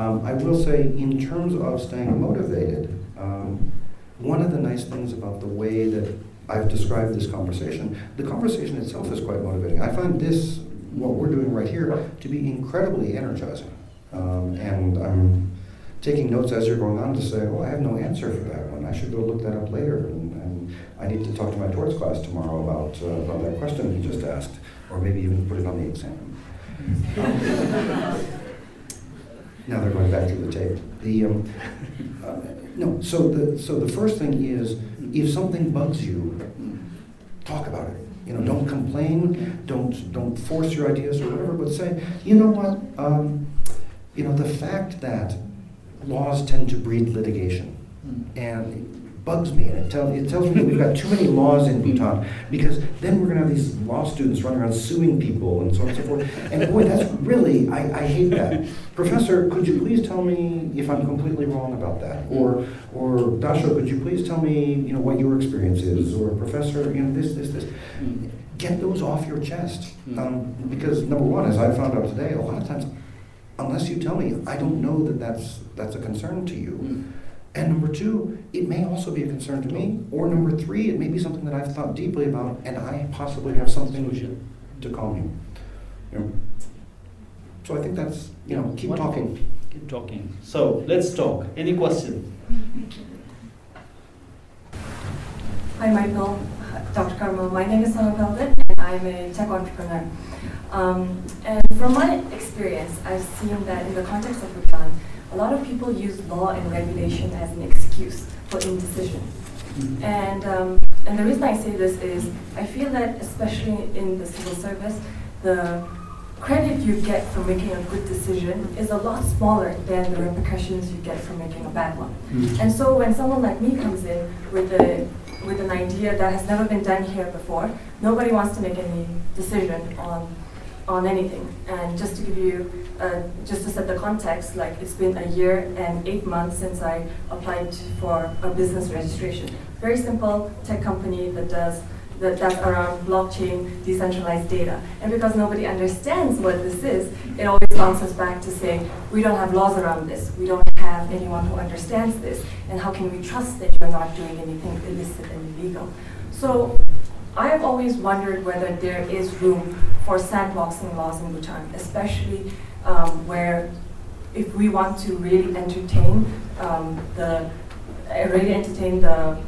Um, I will say, in terms of staying motivated, um, one of the nice things about the way that I've described this conversation, the conversation itself is quite motivating. I find this, what we're doing right here, to be incredibly energizing. Um, and I'm taking notes as you're going on to say, oh, I have no answer for that one. I should go look that up later. And, and I need to talk to my torts class tomorrow about, uh, about that question you just asked, or maybe even put it on the exam. Um, now they're going back to the tape. The, um, uh, no, so the, so the first thing is if something bugs you, talk about it. You know, don't complain, don't, don't force your ideas or whatever, but say, you know what, um, you know, the fact that laws tend to breed litigation, and bugs me, and it, tell, it tells me that we've got too many laws in Bhutan because then we're going to have these law students running around suing people and so on and so forth. And boy, that's really, I, I hate that. Professor, could you please tell me if I'm completely wrong about that? Or, or Dasho, could you please tell me, you know, what your experience is? Or Professor, you know, this, this, this. Get those off your chest. Um, because number one, as I found out today, a lot of times, unless you tell me, I don't know that that's, that's a concern to you. And number two, it may also be a concern to me. Or number three, it may be something that I've thought deeply about and I possibly have something to calm you. you know? So I think that's, you know, keep Wonderful. talking. Keep talking. So let's talk. Any question? Hi, Michael. Dr. Karma. My name is Sana Pelvin, and I'm a tech entrepreneur. Um, and from my experience, I've seen that in the context of Bhutan, a lot of people use law and regulation as an excuse for indecision. And, um, and the reason I say this is I feel that, especially in the civil service, the credit you get for making a good decision is a lot smaller than the repercussions you get for making a bad one. And so when someone like me comes in with a with an idea that has never been done here before, nobody wants to make any decision on on anything. And just to give you, uh, just to set the context, like it's been a year and eight months since I applied for a business registration. Very simple tech company that does that, that's around blockchain, decentralized data. And because nobody understands what this is, it always bounces back to saying, we don't have laws around this. We don't have anyone who understands this. And how can we trust that you're not doing anything illicit and illegal? So I have always wondered whether there is room for sandboxing laws in Bhutan, especially um, where if we want to really entertain um, the uh, really entertain the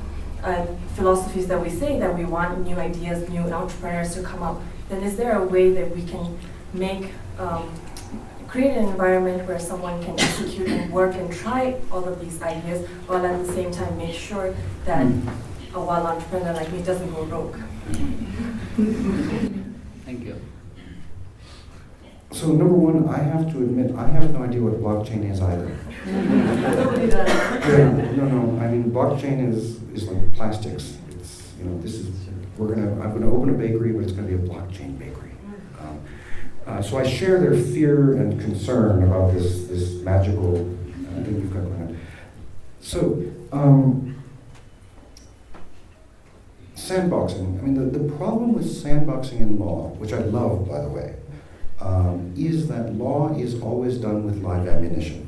uh, philosophies that we say that we want new ideas, new entrepreneurs to come up, then is there a way that we can make um, create an environment where someone can execute and work and try all of these ideas while at the same time make sure that a wild entrepreneur like me doesn't go rogue. Thank you. So number one, I have to admit, I have no idea what blockchain is either. Nobody does. Yeah, no, no. I mean, blockchain is is like plastics. It's you know, this is we're gonna. I'm gonna open a bakery, but it's gonna be a blockchain bakery. Um, uh, so I share their fear and concern about this this magical uh, thing you've got going on. So. Um, Sandboxing. I mean, the, the problem with sandboxing in law, which I love, by the way, um, is that law is always done with live ammunition,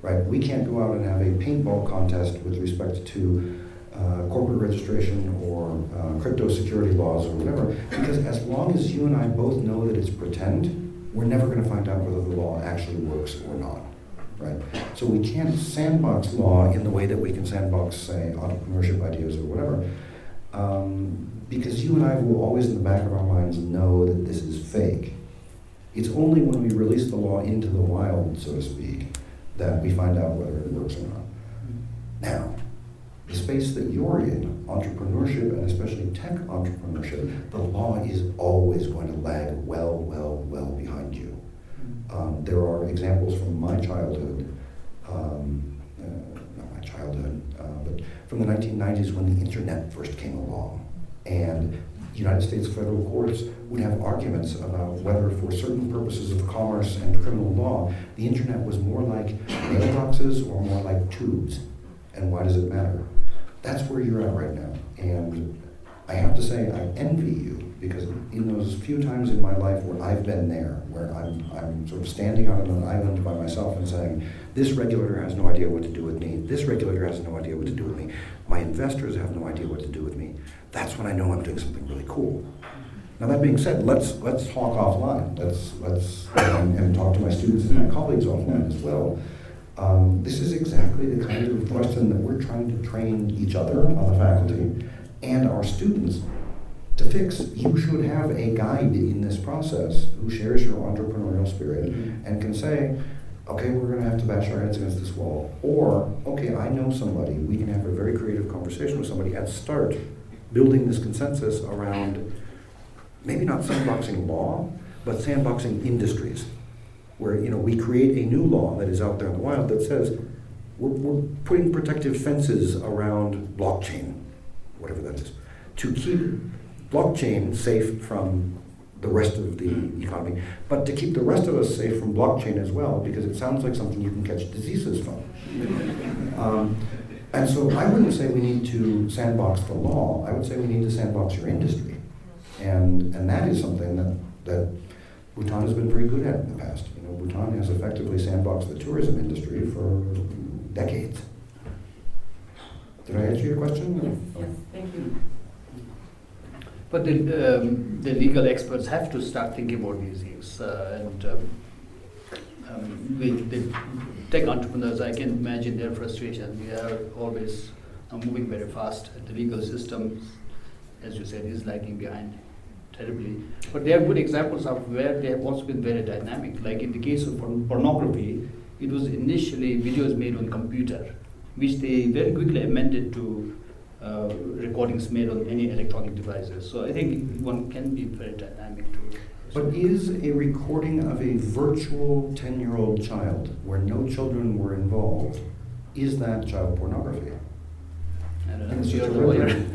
right? We can't go out and have a paintball contest with respect to uh, corporate registration or uh, crypto security laws or whatever, because as long as you and I both know that it's pretend, we're never going to find out whether the law actually works or not. Right? So we can't sandbox law in the way that we can sandbox, say, entrepreneurship ideas or whatever, um, because you and I will always, in the back of our minds, know that this is fake. It's only when we release the law into the wild, so to speak, that we find out whether it works or not. Now, the space that you're in, entrepreneurship and especially tech entrepreneurship, the law is always going to lag well, well, well behind you. Um, there are examples from my childhood, um, uh, not my childhood, uh, but from the 1990s when the internet first came along. And United States federal courts would have arguments about whether, for certain purposes of commerce and criminal law, the internet was more like mailboxes or more like tubes. And why does it matter? That's where you're at right now. And I have to say, I envy you because in those few times in my life where I've been there, where I'm, I'm sort of standing on an island by myself and saying, this regulator has no idea what to do with me, this regulator has no idea what to do with me, my investors have no idea what to do with me, that's when I know I'm doing something really cool. Now that being said, let's let's talk offline. Let's let's and, and talk to my students and my colleagues offline as well. Um, this is exactly the kind of question that we're trying to train each other on the faculty and our students to fix. You should have a guide in this process who shares your entrepreneurial spirit mm-hmm. and can say, okay, we're going to have to bash our heads against this wall. Or, okay, I know somebody. We can have a very creative conversation with somebody at start building this consensus around maybe not sandboxing law, but sandboxing industries, where you know we create a new law that is out there in the wild that says we're, we're putting protective fences around blockchain, whatever that is, to keep blockchain safe from the rest of the economy, but to keep the rest of us safe from blockchain as well, because it sounds like something you can catch diseases from. Um, and so I wouldn't say we need to sandbox the law. I would say we need to sandbox your industry. And, and that is something that, that Bhutan has been very good at in the past. You know, Bhutan has effectively sandboxed the tourism industry for decades. Did I answer your question? Yes, yes, thank you. But the, um, the legal experts have to start thinking about these things. Uh, and um, um, with the tech entrepreneurs, I can imagine their frustration. We are always uh, moving very fast. The legal system, as you said, is lagging behind terribly. But there are good examples of where they have also been very dynamic. Like in the case of porn- pornography, it was initially videos made on computer, which they very quickly amended to uh, recordings made on any electronic devices. So I think one can be very dynamic too. But is a recording of a virtual 10 year old child where no children were involved, is that child pornography? I don't know. You're the lawyer.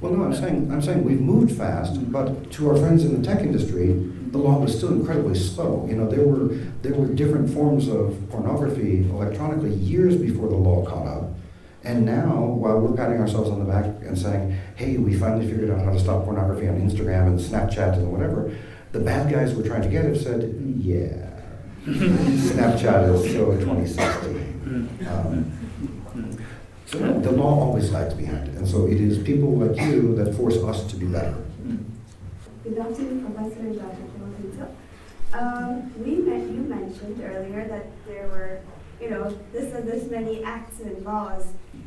Well, no, I'm saying, I'm saying we've moved fast, mm-hmm. but to our friends in the tech industry, the law was still incredibly slow. You know, there were, there were different forms of pornography electronically years before the law caught up. And now, while we're patting ourselves on the back and saying, hey, we finally figured out how to stop pornography on Instagram and Snapchat and whatever, the bad guys we're trying to get have said, yeah, Snapchat is still 2016. Um, so the law always lags behind, it. and so it is people like you that force us to be better. Good afternoon, Professor and Dr. Um, we met, you mentioned earlier that there were, you know, this and this many acts and laws.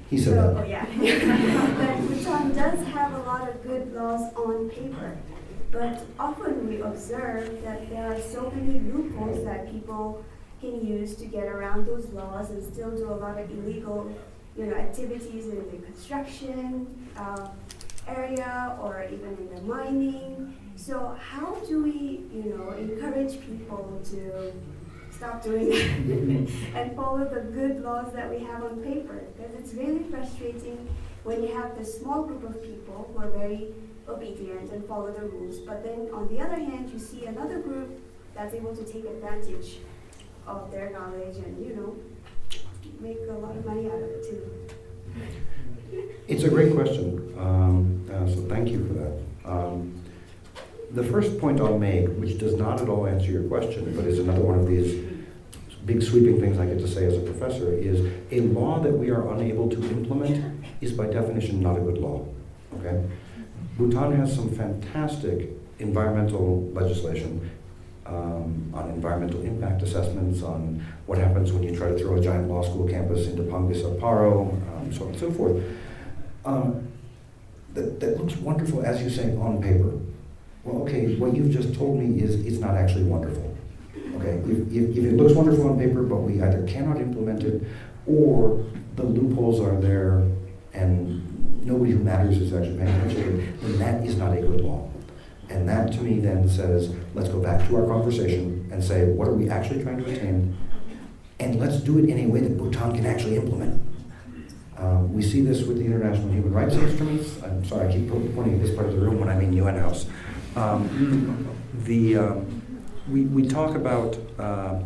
He said that. Yeah. but Bhutan does have a lot of good laws on paper. But often we observe that there are so many loopholes that people can use to get around those laws and still do a lot of illegal you know, activities in the construction uh, area or even in the mining. So how do we, you know, encourage people to stop doing that and follow the good laws that we have on paper? Because it's really frustrating when you have this small group of people who are very obedient and follow the rules. But then on the other hand, you see another group that's able to take advantage of their knowledge and, you know, make a lot of money out of it too. It's a great question. Um, uh, so thank you for that. Um, the first point I'll make, which does not at all answer your question, but is another one of these big sweeping things I get to say as a professor, is a law that we are unable to implement is by definition not a good law. Okay? Bhutan has some fantastic environmental legislation um, on environmental impact assessments, on what happens when you try to throw a giant law school campus into Ponga Paro, um, so on and so forth. Um, that, that looks wonderful, as you say, on paper. Well, okay, what you've just told me is it's not actually wonderful. Okay, if, if, if it looks wonderful on paper, but we either cannot implement it, or the loopholes are there and nobody who matters is actually paying attention, then that is not a good law. And that to me then says, let's go back to our conversation and say, what are we actually trying to attain? And let's do it in a way that Bhutan can actually implement. Um, we see this with the international human rights instruments. I'm sorry, I keep pointing at this part of the room when I mean UN House. Um, the, um, we, we talk about uh,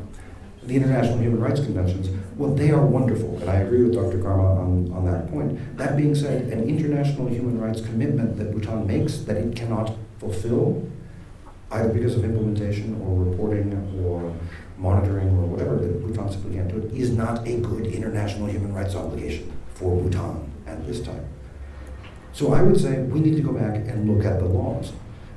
the International Human Rights Conventions. Well, they are wonderful, and I agree with Dr. Karma on, on that point. That being said, an international human rights commitment that Bhutan makes that it cannot fulfill, either because of implementation or reporting or monitoring or whatever, that Bhutan simply can't do it, is not a good international human rights obligation for Bhutan at this time. So I would say we need to go back and look at the laws.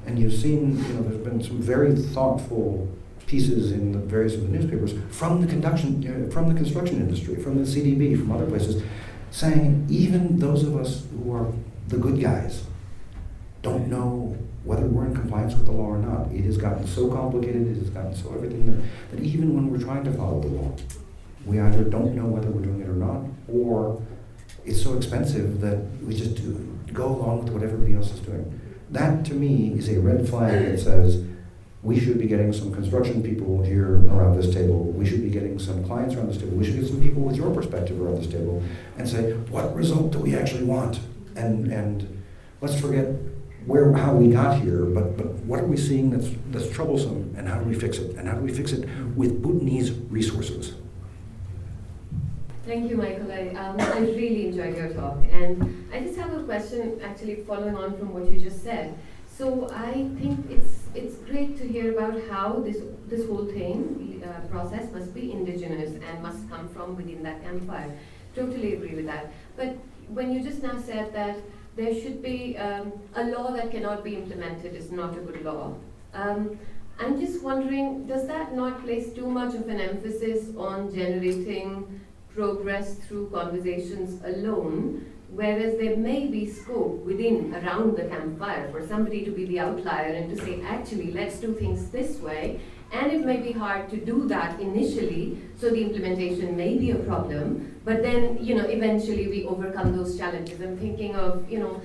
And you've seen, you know, there's been some very thoughtful pieces in the various of the newspapers from the conduction, uh, from the construction industry, from the CDB, from other places, saying even those of us who are the good guys don't know whether we're in compliance with the law or not. It has gotten so complicated, it has gotten so everything that, that even when we're trying to follow the law, we either don't know whether we're doing it or not, or it's so expensive that we just do, go along with what everybody else is doing. That to me is a red flag that says we should be getting some construction people here around this table. We should be getting some clients around this table. We should get some people with your perspective around this table and say, what result do we actually want? And and let's forget where how we got here, but but what are we seeing that's that's troublesome and how do we fix it? And how do we fix it with Bhutanese resources? Thank you, Michael. I, um, I really enjoyed your talk. And I just have a question actually following on from what you just said. So I think it's it's great to hear about how this this whole thing uh, process must be indigenous and must come from within that empire. Totally agree with that. But when you just now said that there should be um, a law that cannot be implemented is not a good law. Um, I'm just wondering, does that not place too much of an emphasis on generating progress through conversations alone, whereas there may be scope within, around the campfire for somebody to be the outlier and to say, actually, let's do things this way. And it may be hard to do that initially, so the implementation may be a problem. But then, you know, eventually we overcome those challenges. I'm thinking of, you know,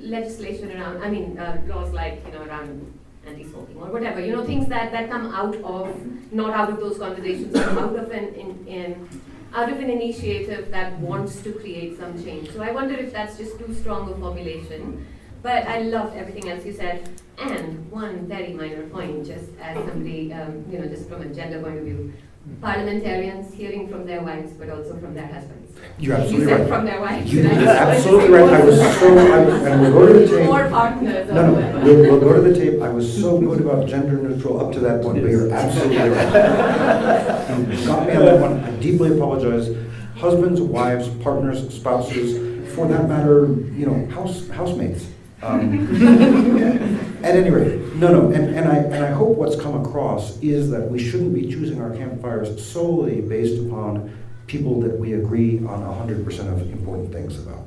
legislation around, I mean, uh, laws like, you know, around anti-smoking or whatever, you know, things that, that come out of, not out of those conversations, but out of an, in, in out of an initiative that wants to create some change. So I wonder if that's just too strong a formulation. But I loved everything else you said. And one very minor point, just as somebody, um, you know, just from a gender point of view, Mm-hmm. parliamentarians hearing from their wives, but also from their husbands. You're absolutely you right. From their wives. You, are absolutely right. I was so. I was, and we'll go to the tape. More partners. No, no. We'll, we'll go to the tape. I was so good about gender neutral up to that point, but you're absolutely right. you got me on that one. I deeply apologize. Husbands, wives, partners, spouses, for that matter, you know, house housemates. Um, at any rate, no, no, and, and, I, and I hope what's come across is that we shouldn't be choosing our campfires solely based upon people that we agree on 100% of important things about.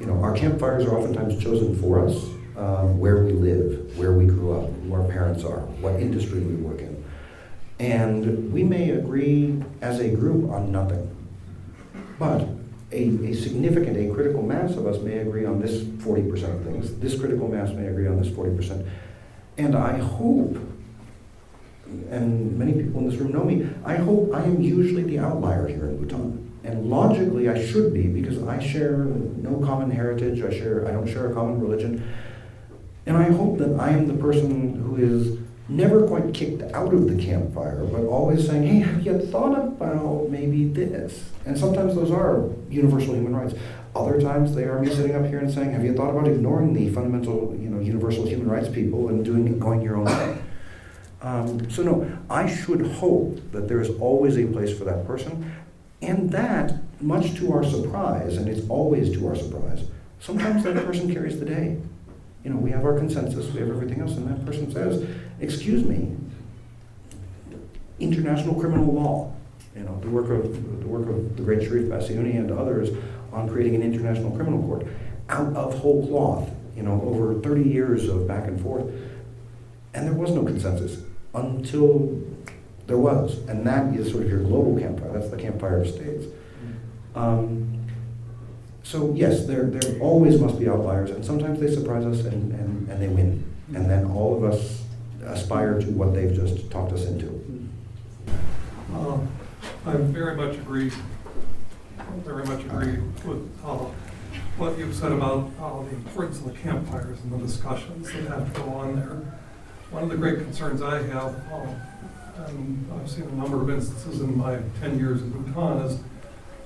You know, our campfires are oftentimes chosen for us, uh, where we live, where we grew up, who our parents are, what industry we work in. And we may agree as a group on nothing. But a, a significant, a critical mass of us may agree on this 40% of things. This critical mass may agree on this 40%. And I hope, and many people in this room know me, I hope I am usually the outlier here in Bhutan. And logically, I should be because I share no common heritage. I share, I don't share a common religion. And I hope that I am the person who is never quite kicked out of the campfire, but always saying, hey, have you thought about maybe this? And sometimes those are universal human rights. Other times they are me sitting up here and saying, have you thought about ignoring the fundamental, you know, universal human rights people and doing going your own way? Um, so no, I should hope that there is always a place for that person, and that much to our surprise, and it's always to our surprise, sometimes that person carries the day. You know, we have our consensus, we have everything else, and that person says, excuse me, international criminal law, you know, the work of the work of the great Cherif Bassiouni and others on creating an international criminal court out of whole cloth, you know, over 30 years of back and forth. And there was no consensus until there was. And that is sort of your global campfire. That's the campfire of states. Um, so yes, there, there always must be outliers, and sometimes they surprise us and, and, and they win. And then all of us aspire to what they've just talked us into. Uh, I very much agree, very much agree with uh, what you've said about uh, the importance of the campfires and the discussions that have to go on there. One of the great concerns I have, uh, and I've seen a number of instances in my 10 years in Bhutan, is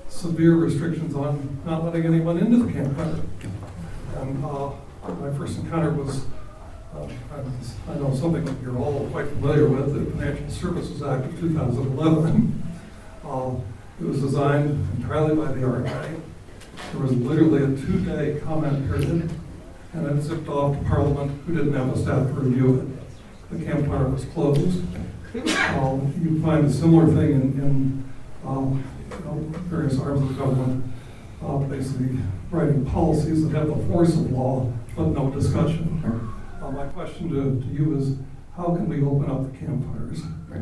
severe restrictions on not letting anyone into the campfire. And uh, my first encounter was, I know something that you're all quite familiar with, the Financial Services Act of 2011. Uh, it was designed entirely by the RMA. There was literally a two-day comment period, and it zipped off to Parliament, who didn't have a staff to review it. The campfire was closed. Uh, you find a similar thing in, in um, you know, various arms of government, uh, basically writing policies that have the force of law, but no discussion. Uh, my question to, to you is, how can we open up the campfires? Right.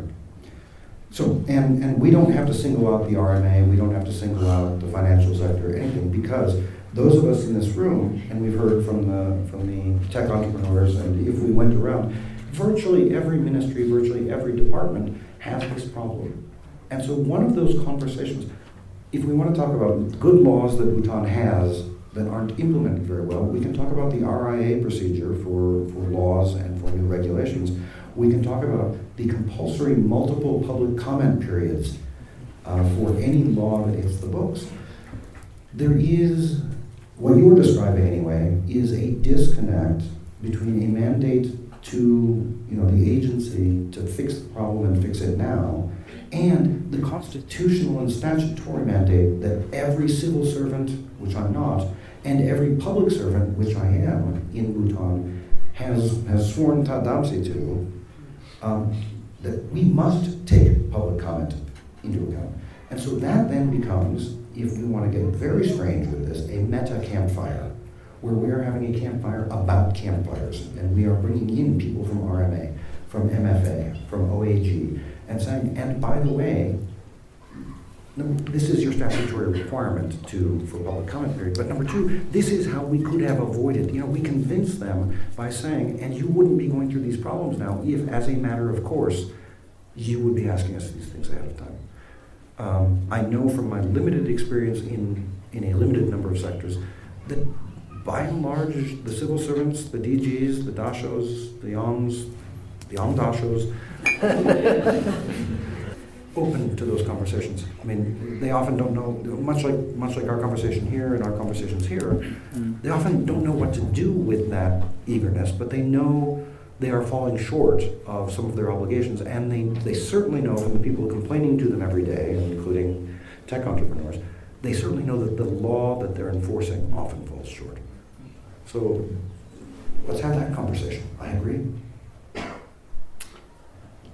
So, and, and we don't have to single out the RMA, we don't have to single out the financial sector or anything, because those of us in this room, and we've heard from the, from the tech entrepreneurs, and if we went around, virtually every ministry, virtually every department has this problem. And so one of those conversations, if we want to talk about good laws that Bhutan has that aren't implemented very well, we can talk about the RIA procedure for, for laws and for new regulations we can talk about the compulsory multiple public comment periods uh, for any law that hits the books. There is, what you're describing anyway, is a disconnect between a mandate to you know, the agency to fix the problem and fix it now, and the constitutional and statutory mandate that every civil servant, which I'm not, and every public servant, which I am in Bhutan, has, has sworn Tadamsi to, um, that we must take public comment into account. And so that then becomes, if we want to get very strange with this, a meta campfire, where we are having a campfire about campfires, and we are bringing in people from RMA, from MFA, from OAG, and saying, and by the way, this is your statutory requirement to for public comment period. But number two, this is how we could have avoided. You know, we convinced them by saying, and you wouldn't be going through these problems now if, as a matter of course, you would be asking us these things ahead of time. Um, I know from my limited experience in in a limited number of sectors that by and large, the civil servants, the DGs, the dashos, the yoms, the yom dashos, open to those conversations. I mean, they often don't know, much like much like our conversation here and our conversations here, mm. they often don't know what to do with that eagerness, but they know they are falling short of some of their obligations, and they, they certainly know from the people complaining to them every day, including tech entrepreneurs, they certainly know that the law that they're enforcing often falls short. So let's have that conversation. I agree.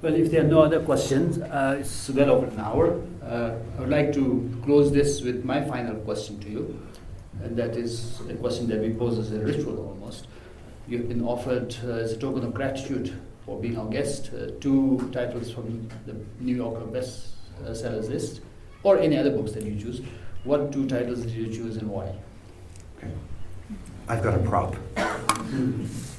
Well, if there are no other questions, uh, it's well over an hour. Uh, I would like to close this with my final question to you, and that is a question that we pose as a ritual almost. You have been offered, uh, as a token of gratitude for being our guest, uh, two titles from the New Yorker bestsellers list, or any other books that you choose. What two titles did you choose and why? Okay. I've got a prop.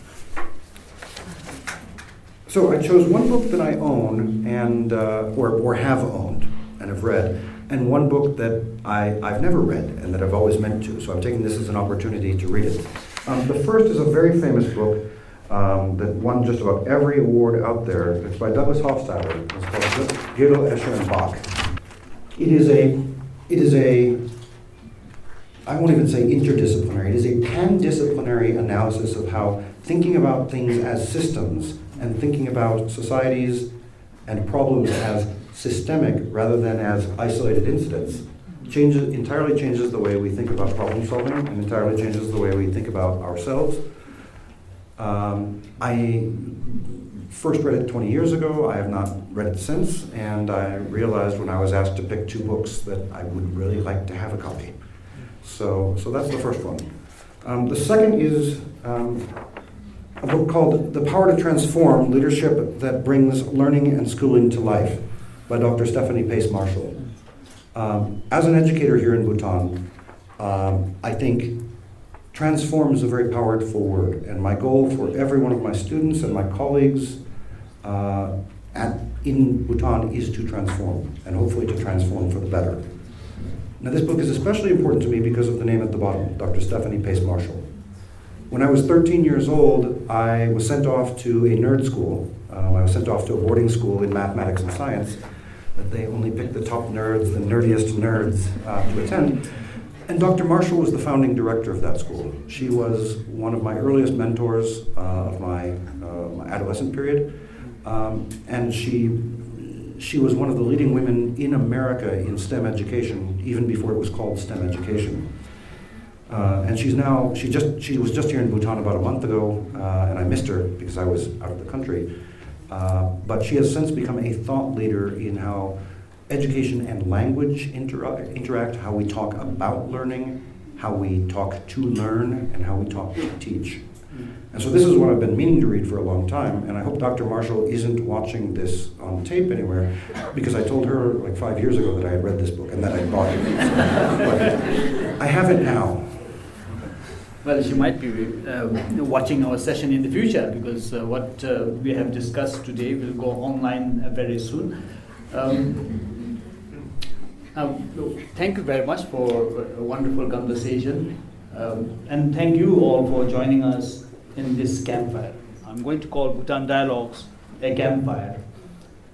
So I chose one book that I own and uh, or, or have owned and have read, and one book that I, I've never read and that I've always meant to. So I'm taking this as an opportunity to read it. Um, the first is a very famous book um, that won just about every award out there. It's by Douglas Hofstadter. It's called Gödel, Escher, and Bach. It is a, it is a, I won't even say interdisciplinary. It is a pan-disciplinary analysis of how thinking about things as systems and thinking about societies and problems as systemic rather than as isolated incidents changes, entirely changes the way we think about problem solving and entirely changes the way we think about ourselves. Um, I first read it 20 years ago. I have not read it since, and I realized when I was asked to pick two books that I would really like to have a copy. So, so that's the first one. Um, the second is um, a book called The Power to Transform Leadership That Brings Learning and Schooling to Life by Dr. Stephanie Pace Marshall. Um, as an educator here in Bhutan, um, I think transform is a very powerful word, and my goal for every one of my students and my colleagues uh, at, in Bhutan is to transform, and hopefully to transform for the better. Now, this book is especially important to me because of the name at the bottom, Dr. Stephanie Pace Marshall. When I was 13 years old, I was sent off to a nerd school. Um, I was sent off to a boarding school in mathematics and science that they only picked the top nerds, the nerdiest nerds, uh, to attend. And Dr. Marshall was the founding director of that school. She was one of my earliest mentors uh, of my, uh, my, adolescent period. Um, and she, she was one of the leading women in America in STEM education, even before it was called STEM education. Uh, and she's now, she, just, she was just here in Bhutan about a month ago, uh, and I missed her because I was out of the country. Uh, but she has since become a thought leader in how education and language intera- interact, how we talk about learning, how we talk to learn, and how we talk to teach. And so this is what I've been meaning to read for a long time, and I hope Dr. Marshall isn't watching this on tape anywhere, because I told her like five years ago that I had read this book and that I bought it. but I have it now. Well, she might be uh, watching our session in the future because uh, what uh, we have discussed today will go online uh, very soon. Um, thank you very much for a wonderful conversation. Um, and thank you all for joining us in this campfire. I'm going to call Bhutan Dialogues a campfire.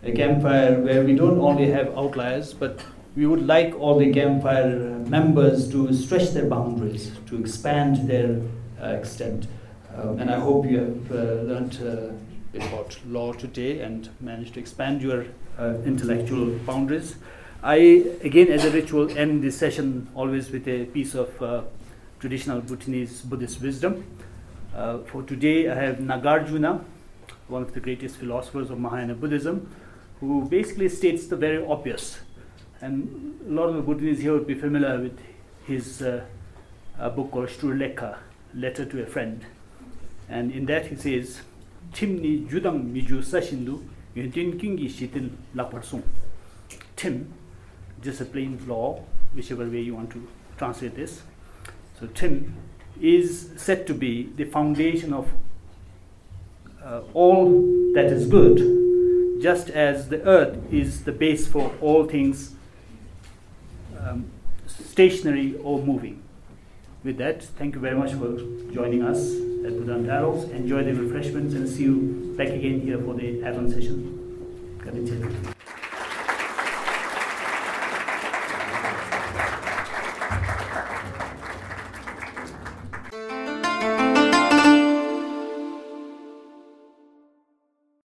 A campfire where we don't only have outliers, but we would like all the campfire members to stretch their boundaries, to expand their uh, extent. Um, and I hope you have uh, learned uh, about law today and managed to expand your uh, intellectual boundaries. I, again, as a ritual, end this session always with a piece of uh, traditional Bhutanese Buddhist wisdom. Uh, for today, I have Nagarjuna, one of the greatest philosophers of Mahayana Buddhism, who basically states the very obvious And a lot of the Bhutanese here would be familiar with his uh, a book called Shtrulekha, Letter to a Friend. And in that he says, Timni judang miju sashindu yuntin kingi shitin lakparsung. Tim, just a plain law, whichever way you want to translate this. So Tim is said to be the foundation of uh, all that is good, just as the earth is the base for all things um, stationary or moving. With that, thank you very much for joining us at Bhutan Dialogues. Enjoy the refreshments and see you back again here for the add-on session.